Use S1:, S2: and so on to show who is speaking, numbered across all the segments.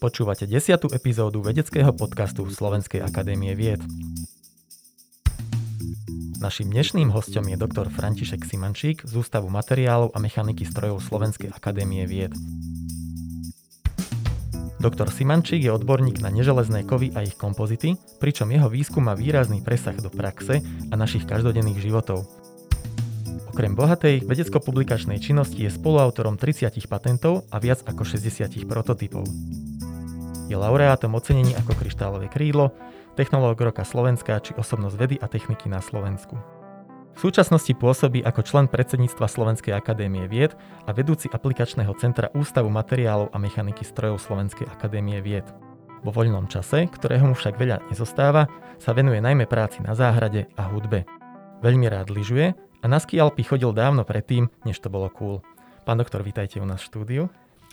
S1: Počúvate desiatú epizódu vedeckého podcastu Slovenskej akadémie vied. Naším dnešným hostom je doktor František Simančík z Ústavu materiálov a mechaniky strojov Slovenskej akadémie vied. Doktor Simančík je odborník na neželezné kovy a ich kompozity, pričom jeho výskum má výrazný presah do praxe a našich každodenných životov. Okrem bohatej vedecko-publikačnej činnosti je spoluautorom 30 patentov a viac ako 60 prototypov. Je laureátom ocenení ako Kryštálové krídlo, Technológ roka Slovenska či osobnosť vedy a techniky na Slovensku. V súčasnosti pôsobí ako člen predsedníctva Slovenskej akadémie vied a vedúci aplikačného centra Ústavu materiálov a mechaniky strojov Slovenskej akadémie vied. Vo voľnom čase, ktorého mu však veľa nezostáva, sa venuje najmä práci na záhrade a hudbe. Veľmi rád lyžuje a na ski Alpy chodil dávno predtým, než to bolo cool. Pán doktor, vítajte u nás v štúdiu.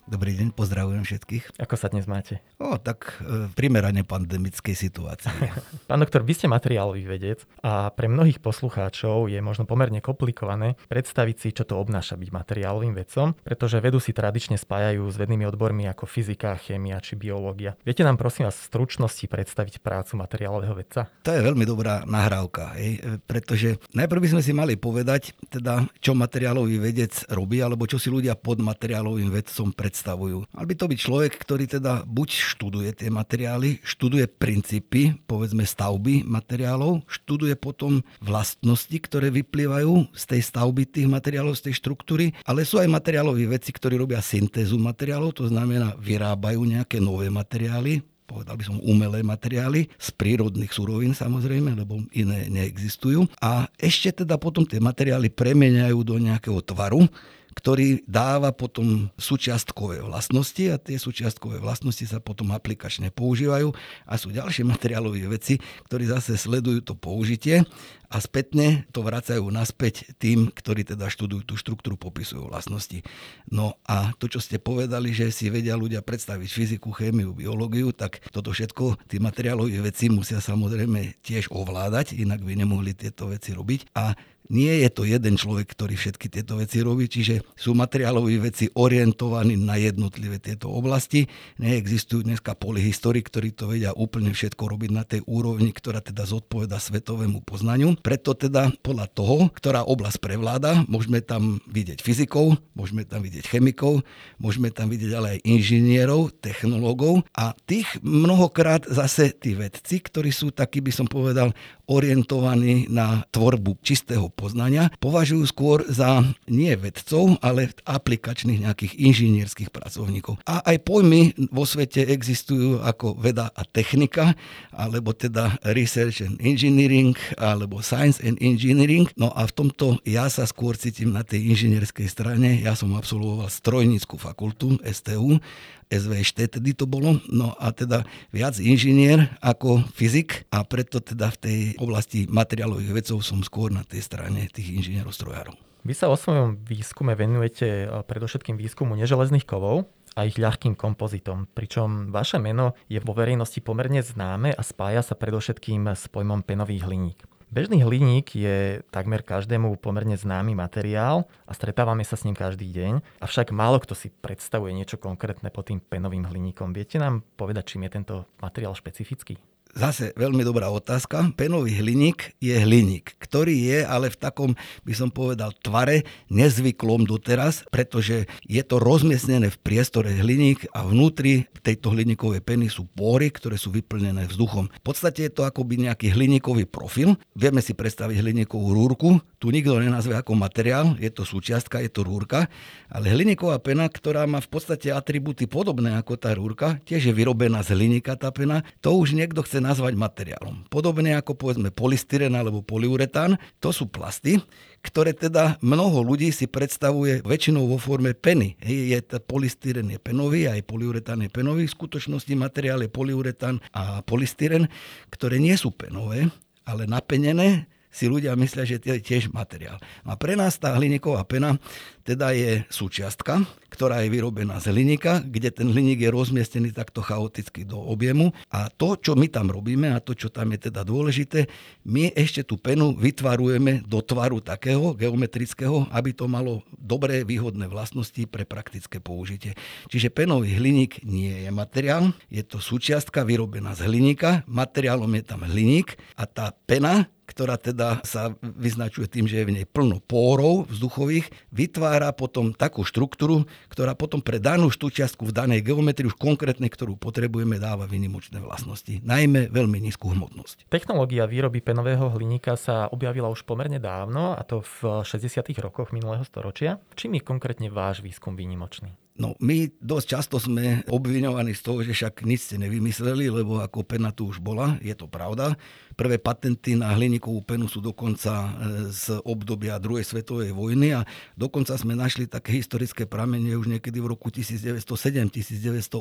S2: Dobrý deň, pozdravujem všetkých.
S1: Ako sa dnes máte?
S2: O, tak e, primerane pandemickej situácii.
S1: Pán doktor, vy ste materiálový vedec a pre mnohých poslucháčov je možno pomerne komplikované predstaviť si, čo to obnáša byť materiálovým vedcom, pretože vedu si tradične spájajú s vednými odbormi ako fyzika, chémia či biológia. Viete nám prosím vás v stručnosti predstaviť prácu materiálového vedca?
S2: To je veľmi dobrá nahrávka, hej? E, pretože najprv by sme si mali povedať, teda, čo materiálový vedec robí, alebo čo si ľudia pod materiálovým vedcom pred predstavujú. Mal by to byť človek, ktorý teda buď študuje tie materiály, študuje princípy, povedzme stavby materiálov, študuje potom vlastnosti, ktoré vyplývajú z tej stavby tých materiálov, z tej štruktúry, ale sú aj materiálové veci, ktorí robia syntézu materiálov, to znamená vyrábajú nejaké nové materiály, povedal by som umelé materiály z prírodných surovín samozrejme, lebo iné neexistujú. A ešte teda potom tie materiály premeniajú do nejakého tvaru, ktorý dáva potom súčiastkové vlastnosti a tie súčiastkové vlastnosti sa potom aplikačne používajú a sú ďalšie materiálové veci, ktorí zase sledujú to použitie a spätne to vracajú naspäť tým, ktorí teda študujú tú štruktúru, popisujú vlastnosti. No a to, čo ste povedali, že si vedia ľudia predstaviť fyziku, chémiu, biológiu, tak toto všetko, tí materiálové veci musia samozrejme tiež ovládať, inak by nemohli tieto veci robiť. A nie je to jeden človek, ktorý všetky tieto veci robí, čiže sú materiálové veci orientovaní na jednotlivé tieto oblasti. Neexistujú dneska polyhistori, ktorí to vedia úplne všetko robiť na tej úrovni, ktorá teda zodpoveda svetovému poznaniu. Preto teda podľa toho, ktorá oblasť prevláda, môžeme tam vidieť fyzikov, môžeme tam vidieť chemikov, môžeme tam vidieť ale aj inžinierov, technológov a tých mnohokrát zase tí vedci, ktorí sú takí, by som povedal, orientovaní na tvorbu čistého poznania, považujú skôr za nie vedcov, ale aplikačných nejakých inžinierských pracovníkov. A aj pojmy vo svete existujú ako veda a technika, alebo teda research and engineering, alebo science and engineering. No a v tomto ja sa skôr cítim na tej inžinierskej strane. Ja som absolvoval strojnícku fakultu STU SVŠT tedy to bolo, no a teda viac inžinier ako fyzik a preto teda v tej oblasti materiálových vecov som skôr na tej strane tých inžinierov strojárov.
S1: Vy sa o svojom výskume venujete predovšetkým výskumu neželezných kovov a ich ľahkým kompozitom, pričom vaše meno je vo verejnosti pomerne známe a spája sa predovšetkým s pojmom penových hliník. Bežný hliník je takmer každému pomerne známy materiál a stretávame sa s ním každý deň, avšak málo kto si predstavuje niečo konkrétne pod tým penovým hliníkom. Viete nám povedať, čím je tento materiál špecifický?
S2: Zase veľmi dobrá otázka. Penový hliník je hliník, ktorý je ale v takom, by som povedal, tvare nezvyklom doteraz, pretože je to rozmiestnené v priestore hliník a vnútri tejto hliníkovej peny sú pory, ktoré sú vyplnené vzduchom. V podstate je to akoby nejaký hliníkový profil. Vieme si predstaviť hliníkovú rúrku, tu nikto nenazve ako materiál, je to súčiastka, je to rúrka, ale hliníková pena, ktorá má v podstate atributy podobné ako tá rúrka, tiež je vyrobená z hliníka tá pena, to už niekto chce nazvať materiálom. Podobne ako povedzme polystyren alebo polyuretán, to sú plasty, ktoré teda mnoho ľudí si predstavuje väčšinou vo forme peny. Je, je polystyren je penový, aj polyuretán je penový. V skutočnosti materiál je polyuretán a polystyren, ktoré nie sú penové, ale napenené si ľudia myslia, že to je tiež materiál. A pre nás tá hliníková pena, teda je súčiastka, ktorá je vyrobená z hliníka, kde ten hliník je rozmiestnený takto chaoticky do objemu a to, čo my tam robíme a to, čo tam je teda dôležité, my ešte tú penu vytvarujeme do tvaru takého geometrického, aby to malo dobré, výhodné vlastnosti pre praktické použitie. Čiže penový hliník nie je materiál, je to súčiastka vyrobená z hliníka, materiálom je tam hliník a tá pena ktorá teda sa vyznačuje tým, že je v nej plno pórov vzduchových, vytvára potom takú štruktúru, ktorá potom pre danú štúčiastku v danej geometrii už konkrétnej, ktorú potrebujeme, dáva vynimočné vlastnosti, najmä veľmi nízku hmotnosť.
S1: Technológia výroby penového hliníka sa objavila už pomerne dávno, a to v 60. rokoch minulého storočia. Čím je konkrétne váš výskum výnimočný?
S2: No my dosť často sme obviňovaní z toho, že však nič ste nevymysleli, lebo ako pena tu už bola, je to pravda. Prvé patenty na hliníkovú penu sú dokonca e, z obdobia druhej svetovej vojny a dokonca sme našli také historické pramene už niekedy v roku 1907-1908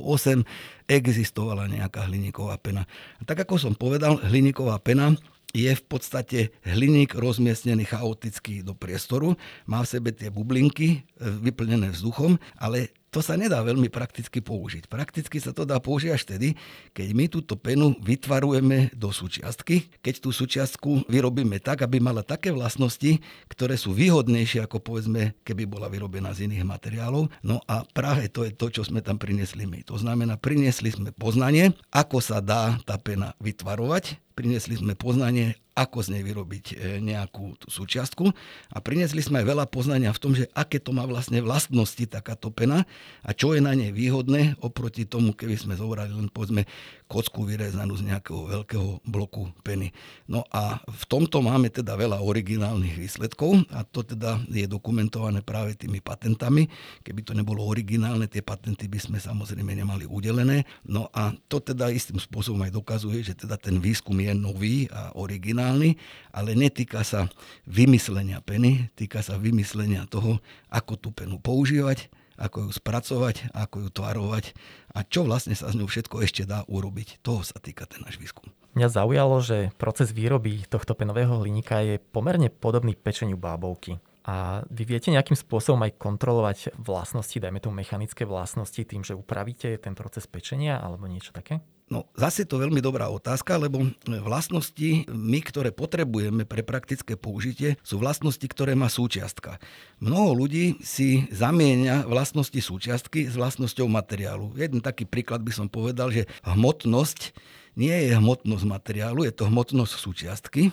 S2: existovala nejaká hliníková pena. A tak ako som povedal, hliníková pena je v podstate hliník rozmiestnený chaoticky do priestoru, má v sebe tie bublinky e, vyplnené vzduchom, ale to sa nedá veľmi prakticky použiť. Prakticky sa to dá použiť až vtedy, keď my túto penu vytvarujeme do súčiastky, keď tú súčiastku vyrobíme tak, aby mala také vlastnosti, ktoré sú výhodnejšie ako povedzme, keby bola vyrobená z iných materiálov. No a práve to je to, čo sme tam priniesli my. To znamená, priniesli sme poznanie, ako sa dá tá pena vytvarovať, priniesli sme poznanie, ako z nej vyrobiť e, nejakú tú súčiastku. A priniesli sme aj veľa poznania v tom, že aké to má vlastne vlastnosti takáto pena a čo je na nej výhodné oproti tomu, keby sme zobrali len povedzme kocku vyrezanú z nejakého veľkého bloku peny. No a v tomto máme teda veľa originálnych výsledkov a to teda je dokumentované práve tými patentami. Keby to nebolo originálne, tie patenty by sme samozrejme nemali udelené. No a to teda istým spôsobom aj dokazuje, že teda ten výskum je nový a originálny, ale netýka sa vymyslenia peny, týka sa vymyslenia toho, ako tú penu používať, ako ju spracovať, ako ju tvarovať a čo vlastne sa z ňou všetko ešte dá urobiť. Toho sa týka ten náš výskum.
S1: Mňa zaujalo, že proces výroby tohto penového hliníka je pomerne podobný pečeniu bábovky. A vy viete nejakým spôsobom aj kontrolovať vlastnosti, dajme tomu mechanické vlastnosti, tým, že upravíte ten proces pečenia alebo niečo také?
S2: No zase to veľmi dobrá otázka, lebo vlastnosti my, ktoré potrebujeme pre praktické použitie, sú vlastnosti, ktoré má súčiastka. Mnoho ľudí si zamieňa vlastnosti súčiastky s vlastnosťou materiálu. Jeden taký príklad by som povedal, že hmotnosť nie je hmotnosť materiálu, je to hmotnosť súčiastky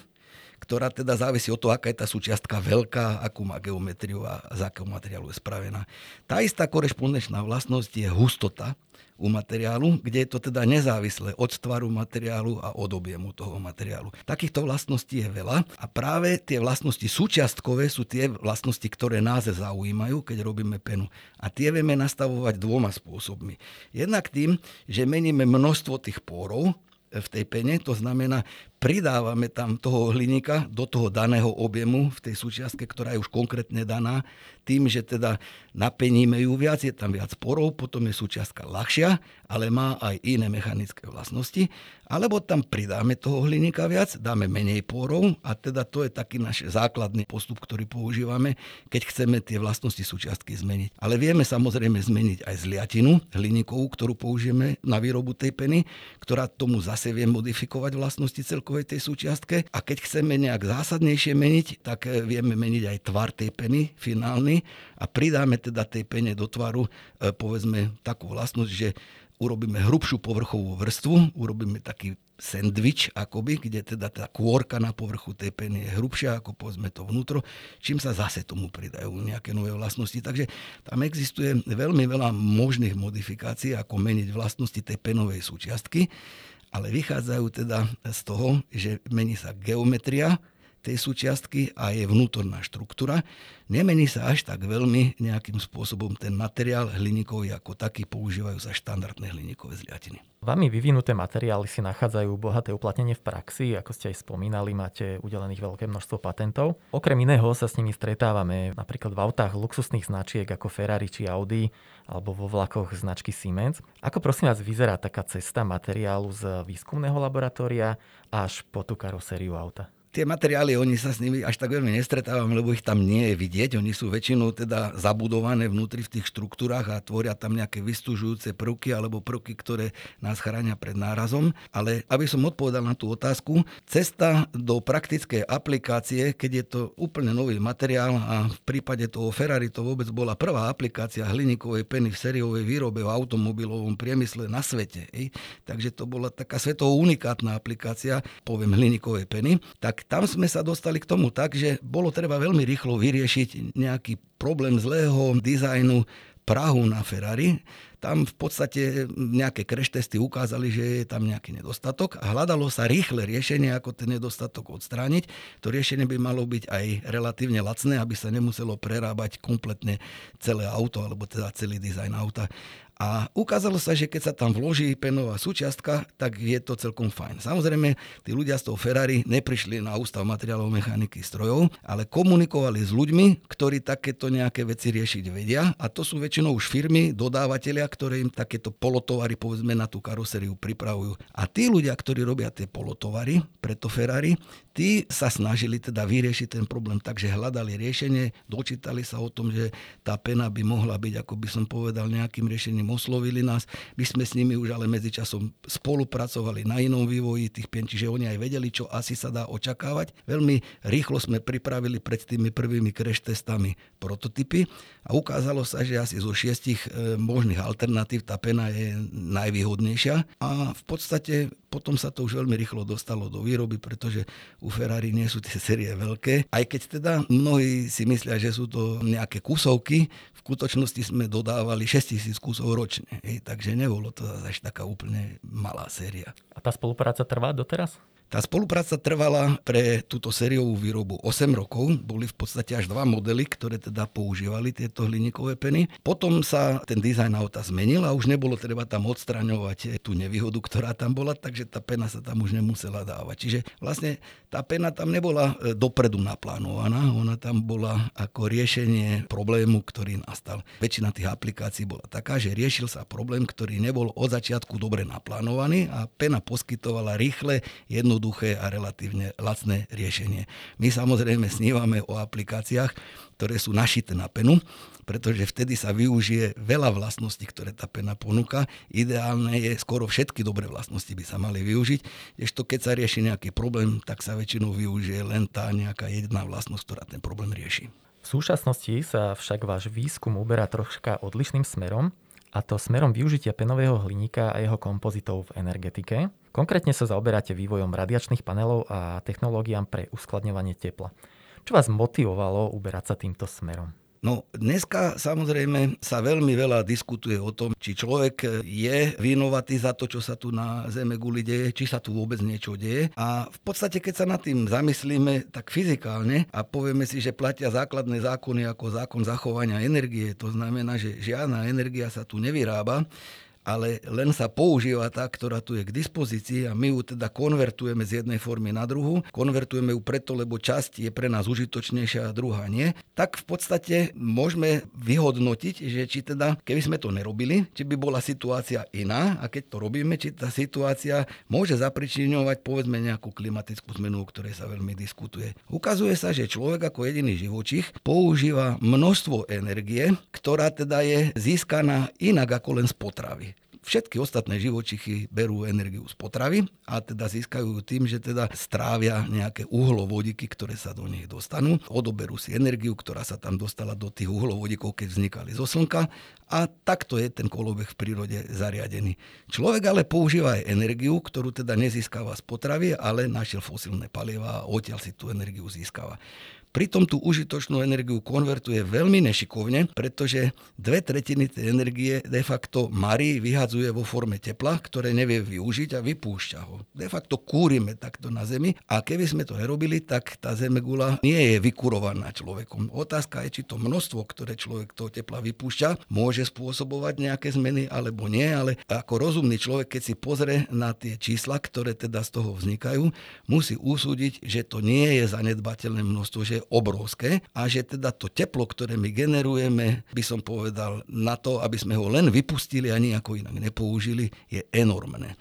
S2: ktorá teda závisí od toho, aká je tá súčiastka veľká, akú má geometriu a z akého materiálu je spravená. Tá istá korešpondenčná vlastnosť je hustota u materiálu, kde je to teda nezávislé od tvaru materiálu a od objemu toho materiálu. Takýchto vlastností je veľa a práve tie vlastnosti súčiastkové sú tie vlastnosti, ktoré nás zaujímajú, keď robíme penu. A tie vieme nastavovať dvoma spôsobmi. Jednak tým, že meníme množstvo tých pórov, v tej pene, to znamená, pridávame tam toho hliníka do toho daného objemu v tej súčiastke, ktorá je už konkrétne daná, tým, že teda napeníme ju viac, je tam viac porov, potom je súčiastka ľahšia, ale má aj iné mechanické vlastnosti, alebo tam pridáme toho hliníka viac, dáme menej porov a teda to je taký náš základný postup, ktorý používame, keď chceme tie vlastnosti súčiastky zmeniť. Ale vieme samozrejme zmeniť aj zliatinu hliníkovú, ktorú použijeme na výrobu tej peny, ktorá tomu zase vie modifikovať vlastnosti celkom celkovej tej súčiastke a keď chceme nejak zásadnejšie meniť, tak eh, vieme meniť aj tvar tej peny finálny a pridáme teda tej pene do tvaru eh, povedzme takú vlastnosť, že urobíme hrubšiu povrchovú vrstvu, urobíme taký sandwich akoby, kde teda tá kôrka na povrchu tej peny je hrubšia ako povedzme to vnútro, čím sa zase tomu pridajú nejaké nové vlastnosti. Takže tam existuje veľmi veľa možných modifikácií, ako meniť vlastnosti tej penovej súčiastky ale vychádzajú teda z toho, že mení sa geometria tej súčiastky a je vnútorná štruktúra. Nemení sa až tak veľmi nejakým spôsobom ten materiál hliníkový ako taký, používajú sa štandardné hliníkové zliatiny.
S1: Vami vyvinuté materiály si nachádzajú bohaté uplatnenie v praxi, ako ste aj spomínali, máte udelených veľké množstvo patentov. Okrem iného sa s nimi stretávame napríklad v autách luxusných značiek ako Ferrari či Audi alebo vo vlakoch značky Siemens. Ako prosím vás vyzerá taká cesta materiálu z výskumného laboratória až po tú karosériu auta?
S2: Tie materiály, oni sa s nimi až tak veľmi nestretávame, lebo ich tam nie je vidieť. Oni sú väčšinou teda zabudované vnútri v tých štruktúrach a tvoria tam nejaké vystúžujúce prvky alebo prvky, ktoré nás chránia pred nárazom. Ale aby som odpovedal na tú otázku, cesta do praktickej aplikácie, keď je to úplne nový materiál a v prípade toho Ferrari to vôbec bola prvá aplikácia hliníkovej peny v sériovej výrobe v automobilovom priemysle na svete. Takže to bola taká svetovo unikátna aplikácia, poviem hliníkovej peny. Tak tam sme sa dostali k tomu tak, že bolo treba veľmi rýchlo vyriešiť nejaký problém zlého dizajnu Prahu na Ferrari. Tam v podstate nejaké crash testy ukázali, že je tam nejaký nedostatok hľadalo sa rýchle riešenie, ako ten nedostatok odstrániť. To riešenie by malo byť aj relatívne lacné, aby sa nemuselo prerábať kompletne celé auto, alebo teda celý dizajn auta. A ukázalo sa, že keď sa tam vloží penová súčiastka, tak je to celkom fajn. Samozrejme, tí ľudia z toho Ferrari neprišli na ústav materiálov mechaniky strojov, ale komunikovali s ľuďmi, ktorí takéto nejaké veci riešiť vedia. A to sú väčšinou už firmy, dodávateľia, ktoré im takéto polotovary povedzme na tú karosériu pripravujú. A tí ľudia, ktorí robia tie polotovary pre to Ferrari, tí sa snažili teda vyriešiť ten problém, takže hľadali riešenie, dočítali sa o tom, že tá pena by mohla byť, ako by som povedal, nejakým riešením oslovili nás. My sme s nimi už ale medzičasom spolupracovali na inom vývoji tých pien, čiže oni aj vedeli, čo asi sa dá očakávať. Veľmi rýchlo sme pripravili pred tými prvými crash testami prototypy a ukázalo sa, že asi zo šiestich e, možných alternatív tá pena je najvýhodnejšia a v podstate potom sa to už veľmi rýchlo dostalo do výroby, pretože u Ferrari nie sú tie série veľké. Aj keď teda mnohí si myslia, že sú to nejaké kusovky, v skutočnosti sme dodávali 6000 kusov ročne. Hej, takže nebolo to až taká úplne malá séria.
S1: A tá spolupráca trvá doteraz?
S2: Tá spolupráca trvala pre túto sériovú výrobu 8 rokov. Boli v podstate až dva modely, ktoré teda používali tieto hliníkové peny. Potom sa ten dizajn auta zmenil a už nebolo treba tam odstraňovať tú nevýhodu, ktorá tam bola, takže tá pena sa tam už nemusela dávať. Čiže vlastne tá pena tam nebola e, dopredu naplánovaná, ona tam bola ako riešenie problému, ktorý nastal. Väčšina tých aplikácií bola taká, že riešil sa problém, ktorý nebol od začiatku dobre naplánovaný a pena poskytovala rýchle, jedno jednoduché a relatívne lacné riešenie. My samozrejme snívame o aplikáciách, ktoré sú našité na penu, pretože vtedy sa využije veľa vlastností, ktoré tá pena ponúka. Ideálne je, skoro všetky dobré vlastnosti by sa mali využiť, ešte keď sa rieši nejaký problém, tak sa väčšinou využije len tá nejaká jedna vlastnosť, ktorá ten problém rieši.
S1: V súčasnosti sa však váš výskum uberá troška odlišným smerom a to smerom využitia penového hliníka a jeho kompozitov v energetike. Konkrétne sa zaoberáte vývojom radiačných panelov a technológiám pre uskladňovanie tepla. Čo vás motivovalo uberať sa týmto smerom?
S2: No dneska samozrejme sa veľmi veľa diskutuje o tom, či človek je vinovatý za to, čo sa tu na Zeme guli deje, či sa tu vôbec niečo deje. A v podstate, keď sa nad tým zamyslíme tak fyzikálne a povieme si, že platia základné zákony ako zákon zachovania energie, to znamená, že žiadna energia sa tu nevyrába, ale len sa používa tá, ktorá tu je k dispozícii a my ju teda konvertujeme z jednej formy na druhú. Konvertujeme ju preto, lebo časť je pre nás užitočnejšia a druhá nie. Tak v podstate môžeme vyhodnotiť, že či teda, keby sme to nerobili, či by bola situácia iná a keď to robíme, či tá situácia môže zapričiňovať povedzme nejakú klimatickú zmenu, o ktorej sa veľmi diskutuje. Ukazuje sa, že človek ako jediný živočích používa množstvo energie, ktorá teda je získaná inak ako len z potravy. Všetky ostatné živočichy berú energiu z potravy a teda získajú tým, že teda strávia nejaké uhlovodiky, ktoré sa do nich dostanú. Odoberú si energiu, ktorá sa tam dostala do tých uhlovodíkov, keď vznikali zo slnka a takto je ten kolobeh v prírode zariadený. Človek ale používa aj energiu, ktorú teda nezískava z potravy, ale našiel fosílne paliva a odtiaľ si tú energiu získava. Pritom tú užitočnú energiu konvertuje veľmi nešikovne, pretože dve tretiny tej energie de facto marí vyhadzuje vo forme tepla, ktoré nevie využiť a vypúšťa ho. De facto kúrime takto na Zemi a keby sme to nerobili, tak tá Zemegula nie je vykurovaná človekom. Otázka je, či to množstvo, ktoré človek toho tepla vypúšťa, môže spôsobovať nejaké zmeny alebo nie, ale ako rozumný človek, keď si pozrie na tie čísla, ktoré teda z toho vznikajú, musí usúdiť, že to nie je zanedbateľné množstvo, že obrovské a že teda to teplo, ktoré my generujeme, by som povedal, na to, aby sme ho len vypustili a nejako inak nepoužili, je enormné.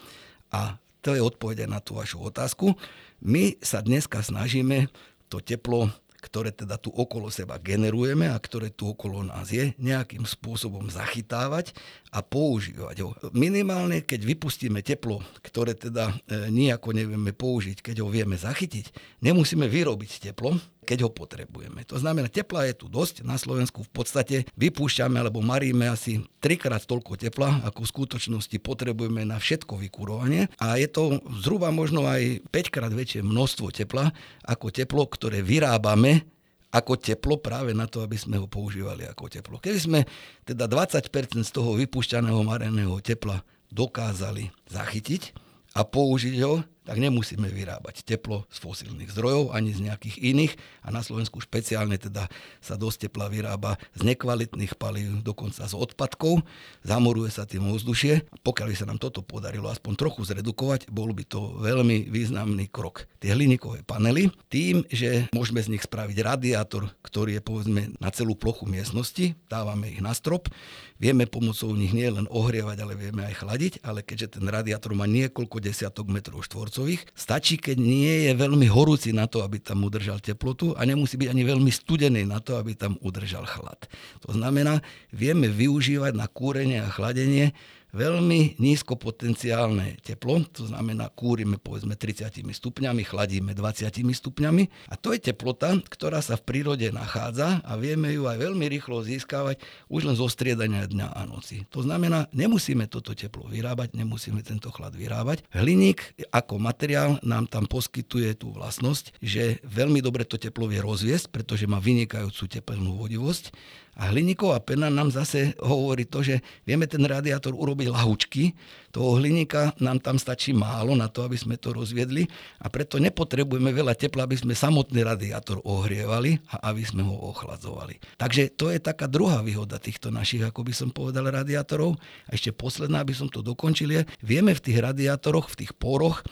S2: A to je odpovede na tú vašu otázku. My sa dneska snažíme to teplo ktoré teda tu okolo seba generujeme a ktoré tu okolo nás je, nejakým spôsobom zachytávať a používať ho. Minimálne, keď vypustíme teplo, ktoré teda e, nejako nevieme použiť, keď ho vieme zachytiť, nemusíme vyrobiť teplo, keď ho potrebujeme. To znamená, tepla je tu dosť. Na Slovensku v podstate vypúšťame alebo maríme asi trikrát toľko tepla, ako v skutočnosti potrebujeme na všetko vykurovanie. A je to zhruba možno aj 5 krát väčšie množstvo tepla, ako teplo, ktoré vyrábame ako teplo práve na to, aby sme ho používali ako teplo. Keby sme teda 20% z toho vypúšťaného mareného tepla dokázali zachytiť a použiť ho, tak nemusíme vyrábať teplo z fosílnych zdrojov ani z nejakých iných a na Slovensku špeciálne teda sa dosť tepla vyrába z nekvalitných palív, dokonca z odpadkov, zamoruje sa tým ovzdušie. Pokiaľ by sa nám toto podarilo aspoň trochu zredukovať, bol by to veľmi významný krok. Tie hliníkové panely, tým, že môžeme z nich spraviť radiátor, ktorý je povedzme na celú plochu miestnosti, dávame ich na strop, vieme pomocou nich nie len ohrievať, ale vieme aj chladiť, ale keďže ten radiátor má niekoľko desiatok metrov štvorcov, štvorcových. Stačí, keď nie je veľmi horúci na to, aby tam udržal teplotu a nemusí byť ani veľmi studený na to, aby tam udržal chlad. To znamená, vieme využívať na kúrenie a chladenie veľmi nízkopotenciálne teplo, to znamená kúrime povedzme 30 stupňami, chladíme 20 stupňami a to je teplota, ktorá sa v prírode nachádza a vieme ju aj veľmi rýchlo získavať už len zo striedania dňa a noci. To znamená, nemusíme toto teplo vyrábať, nemusíme tento chlad vyrábať. Hliník ako materiál nám tam poskytuje tú vlastnosť, že veľmi dobre to teplo vie rozviesť, pretože má vynikajúcu tepelnú vodivosť a hliníková pena nám zase hovorí to, že vieme ten radiátor urobiť lahúčky, toho hliníka nám tam stačí málo na to, aby sme to rozviedli a preto nepotrebujeme veľa tepla, aby sme samotný radiátor ohrievali a aby sme ho ochladzovali. Takže to je taká druhá výhoda týchto našich, ako by som povedal, radiátorov. A ešte posledná, aby som to dokončil, je, vieme v tých radiátoroch, v tých poroch,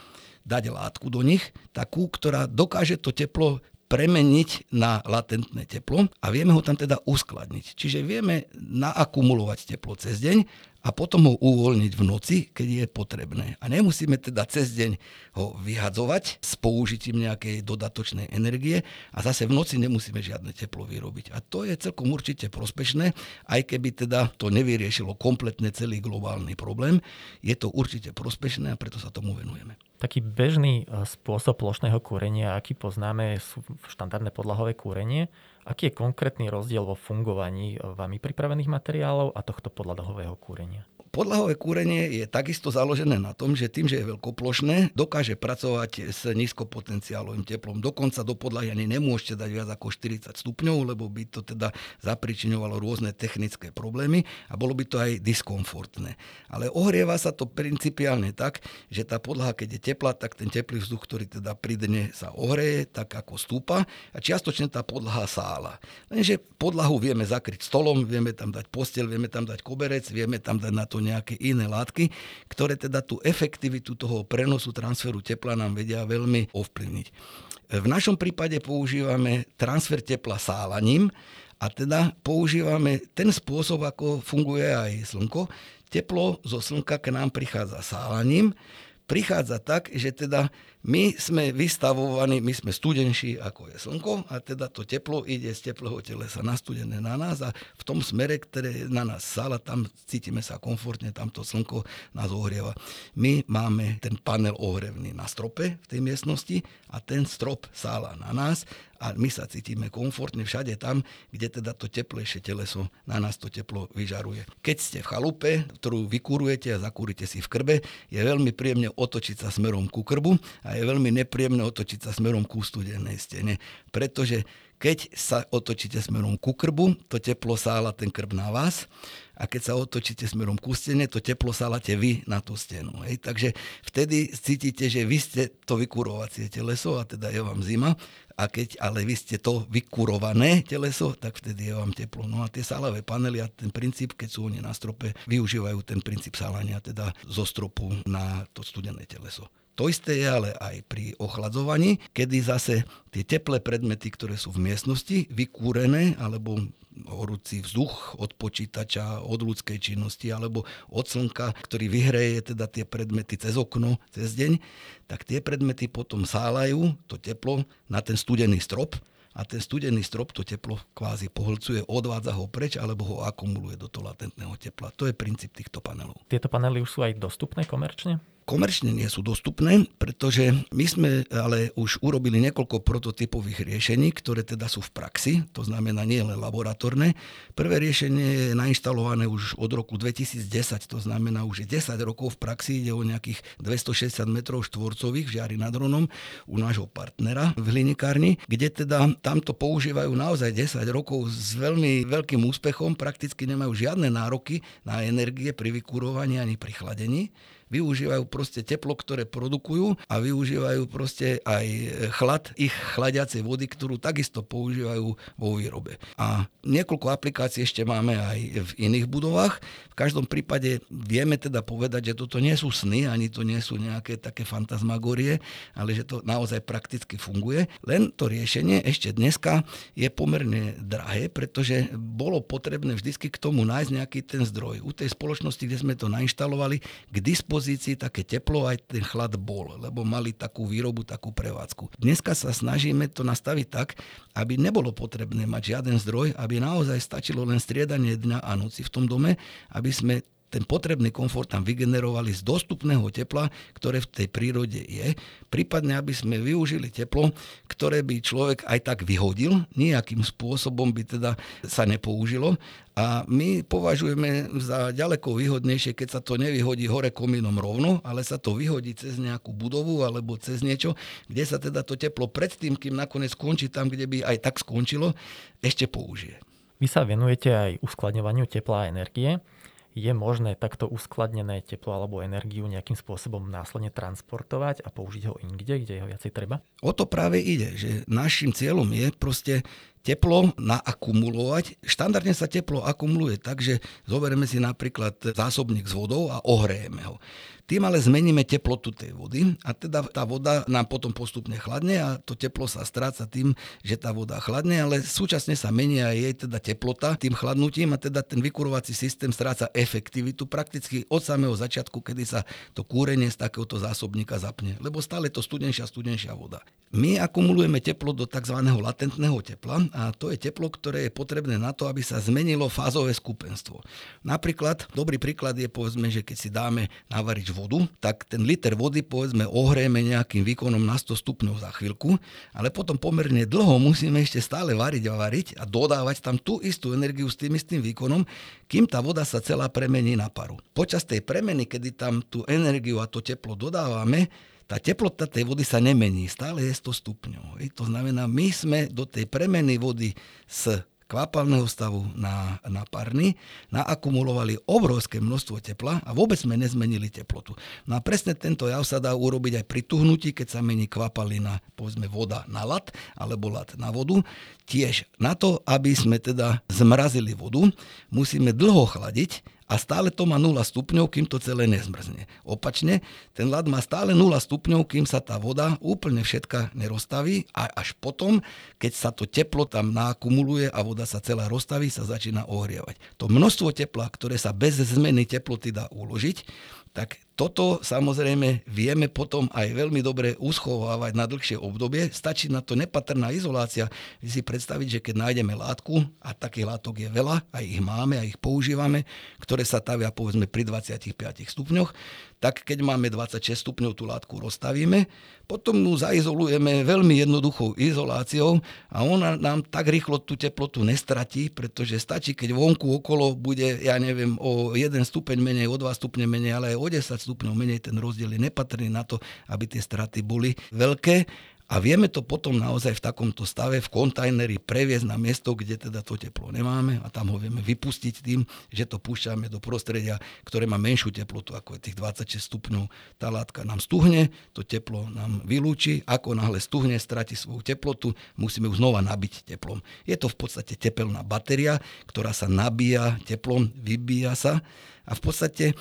S2: dať látku do nich, takú, ktorá dokáže to teplo premeniť na latentné teplo a vieme ho tam teda uskladniť. Čiže vieme naakumulovať teplo cez deň a potom ho uvoľniť v noci, keď je potrebné. A nemusíme teda cez deň ho vyhadzovať s použitím nejakej dodatočnej energie a zase v noci nemusíme žiadne teplo vyrobiť. A to je celkom určite prospešné, aj keby teda to nevyriešilo kompletne celý globálny problém. Je to určite prospešné a preto sa tomu venujeme.
S1: Taký bežný e, spôsob plošného kúrenia, aký poznáme, sú štandardné podlahové kúrenie. Aký je konkrétny rozdiel vo fungovaní vami pripravených materiálov a tohto podlahového kúrenia?
S2: Podlahové kúrenie je takisto založené na tom, že tým, že je veľkoplošné, dokáže pracovať s nízkopotenciálovým teplom. Dokonca do podlahy ani nemôžete dať viac ako 40 stupňov, lebo by to teda zapričiňovalo rôzne technické problémy a bolo by to aj diskomfortné. Ale ohrieva sa to principiálne tak, že tá podlaha, keď je teplá, tak ten teplý vzduch, ktorý teda pri sa ohreje, tak ako stúpa a čiastočne tá podlaha sála. Lenže podlahu vieme zakryť stolom, vieme tam dať postel, vieme tam dať koberec, vieme tam dať na to nejaké iné látky, ktoré teda tú efektivitu toho prenosu transferu tepla nám vedia veľmi ovplyvniť. V našom prípade používame transfer tepla sálaním a teda používame ten spôsob, ako funguje aj slnko. Teplo zo slnka k nám prichádza sálaním, prichádza tak, že teda my sme vystavovaní, my sme studenší ako je slnko a teda to teplo ide z teplého telesa nastudené na nás a v tom smere, ktoré na nás sála, tam cítime sa komfortne, tam to slnko nás ohrieva. My máme ten panel ohrevný na strope v tej miestnosti a ten strop sála na nás a my sa cítime komfortne všade tam, kde teda to teplejšie teleso na nás to teplo vyžaruje. Keď ste v chalupe, ktorú vykurujete a zakúrite si v krbe, je veľmi príjemne otočiť sa smerom ku krbu a je veľmi nepríjemné otočiť sa smerom ku studenej stene, pretože keď sa otočíte smerom ku krbu, to teplo sála ten krb na vás a keď sa otočíte smerom ku stene, to teplo sálate vy na tú stenu. Hej. Takže vtedy cítite, že vy ste to vykurovacie teleso a teda je vám zima a keď ale vy ste to vykurované teleso, tak vtedy je vám teplo. No a tie sálavé panely a ten princíp, keď sú oni na strope, využívajú ten princíp sálania teda zo stropu na to studené teleso. To isté je ale aj pri ochladzovaní, kedy zase tie teplé predmety, ktoré sú v miestnosti, vykúrené alebo horúci vzduch od počítača, od ľudskej činnosti alebo od slnka, ktorý vyhreje teda tie predmety cez okno, cez deň, tak tie predmety potom sálajú to teplo na ten studený strop a ten studený strop to teplo kvázi pohlcuje, odvádza ho preč alebo ho akumuluje do toho latentného tepla. To je princíp týchto panelov.
S1: Tieto panely už sú aj dostupné komerčne?
S2: Komerčne nie sú dostupné, pretože my sme ale už urobili niekoľko prototypových riešení, ktoré teda sú v praxi, to znamená nie len laboratórne. Prvé riešenie je nainštalované už od roku 2010, to znamená už je 10 rokov v praxi, ide o nejakých 260 metrov štvorcových v Žiari nad Ronom u nášho partnera v hlinikárni, kde teda tamto používajú naozaj 10 rokov s veľmi veľkým úspechom, prakticky nemajú žiadne nároky na energie pri vykurovaní ani pri chladení využívajú proste teplo, ktoré produkujú a využívajú proste aj chlad ich chladiacej vody, ktorú takisto používajú vo výrobe. A niekoľko aplikácií ešte máme aj v iných budovách. V každom prípade vieme teda povedať, že toto nie sú sny, ani to nie sú nejaké také fantasmagorie, ale že to naozaj prakticky funguje. Len to riešenie ešte dneska je pomerne drahé, pretože bolo potrebné vždycky k tomu nájsť nejaký ten zdroj. U tej spoločnosti, kde sme to nainštalovali, k dispozícii dispozícii také teplo, aj ten chlad bol, lebo mali takú výrobu, takú prevádzku. Dneska sa snažíme to nastaviť tak, aby nebolo potrebné mať žiaden zdroj, aby naozaj stačilo len striedanie dňa a noci v tom dome, aby sme ten potrebný komfort tam vygenerovali z dostupného tepla, ktoré v tej prírode je, prípadne aby sme využili teplo, ktoré by človek aj tak vyhodil, nejakým spôsobom by teda sa nepoužilo. A my považujeme za ďaleko výhodnejšie, keď sa to nevyhodí hore komínom rovno, ale sa to vyhodí cez nejakú budovu alebo cez niečo, kde sa teda to teplo predtým, kým nakoniec skončí tam, kde by aj tak skončilo, ešte použije.
S1: Vy sa venujete aj uskladňovaniu tepla a energie je možné takto uskladnené teplo alebo energiu nejakým spôsobom následne transportovať a použiť ho inde, kde ho viacej treba?
S2: O to práve ide, že našim cieľom je proste teplo naakumulovať. Štandardne sa teplo akumuluje tak, že zoberieme si napríklad zásobník s vodou a ohrejeme ho. Tým ale zmeníme teplotu tej vody a teda tá voda nám potom postupne chladne a to teplo sa stráca tým, že tá voda chladne, ale súčasne sa mení aj jej teda teplota tým chladnutím a teda ten vykurovací systém stráca efektivitu prakticky od samého začiatku, kedy sa to kúrenie z takéhoto zásobníka zapne, lebo stále to studenšia, studenšia voda. My akumulujeme teplo do tzv. latentného tepla a to je teplo, ktoré je potrebné na to, aby sa zmenilo fázové skupenstvo. Napríklad, dobrý príklad je povedzme, že keď si dáme navariť vodu, tak ten liter vody povedzme ohrejeme nejakým výkonom na 100 stupňov za chvíľku, ale potom pomerne dlho musíme ešte stále variť a variť a dodávať tam tú istú energiu s tým istým výkonom, kým tá voda sa celá premení na paru. Počas tej premeny, kedy tam tú energiu a to teplo dodávame, tá teplota tej vody sa nemení, stále je 100 stupňov. To znamená, my sme do tej premeny vody z kvapalného stavu na, na parny, naakumulovali obrovské množstvo tepla a vôbec sme nezmenili teplotu. No a presne tento jav sa dá urobiť aj pri tuhnutí, keď sa mení kvapalina, povedzme voda na lat alebo lat na vodu. Tiež na to, aby sme teda zmrazili vodu, musíme dlho chladiť, a stále to má 0 stupňov, kým to celé nezmrzne. Opačne, ten ľad má stále 0 stupňov, kým sa tá voda úplne všetka neroztaví a až potom, keď sa to teplo tam nakumuluje a voda sa celá roztaví, sa začína ohrievať. To množstvo tepla, ktoré sa bez zmeny teploty dá uložiť, tak toto samozrejme vieme potom aj veľmi dobre uschovávať na dlhšie obdobie. Stačí na to nepatrná izolácia. Vy si predstaviť, že keď nájdeme látku, a takých látok je veľa, aj ich máme, a ich používame, ktoré sa tavia povedzme pri 25 stupňoch, tak keď máme 26 stupňov, tú látku rozstavíme, potom ju zaizolujeme veľmi jednoduchou izoláciou a ona nám tak rýchlo tú teplotu nestratí, pretože stačí, keď vonku okolo bude, ja neviem, o 1 stupeň menej, o 2 stupne menej, ale aj o 10 stupňov menej, ten rozdiel je nepatrný na to, aby tie straty boli veľké a vieme to potom naozaj v takomto stave v kontajneri previesť na miesto, kde teda to teplo nemáme a tam ho vieme vypustiť tým, že to púšťame do prostredia, ktoré má menšiu teplotu ako je tých 26 stupňov. Tá látka nám stuhne, to teplo nám vylúči, ako náhle stuhne, stratí svoju teplotu, musíme ju znova nabiť teplom. Je to v podstate tepelná batéria, ktorá sa nabíja teplom, vybíja sa a v podstate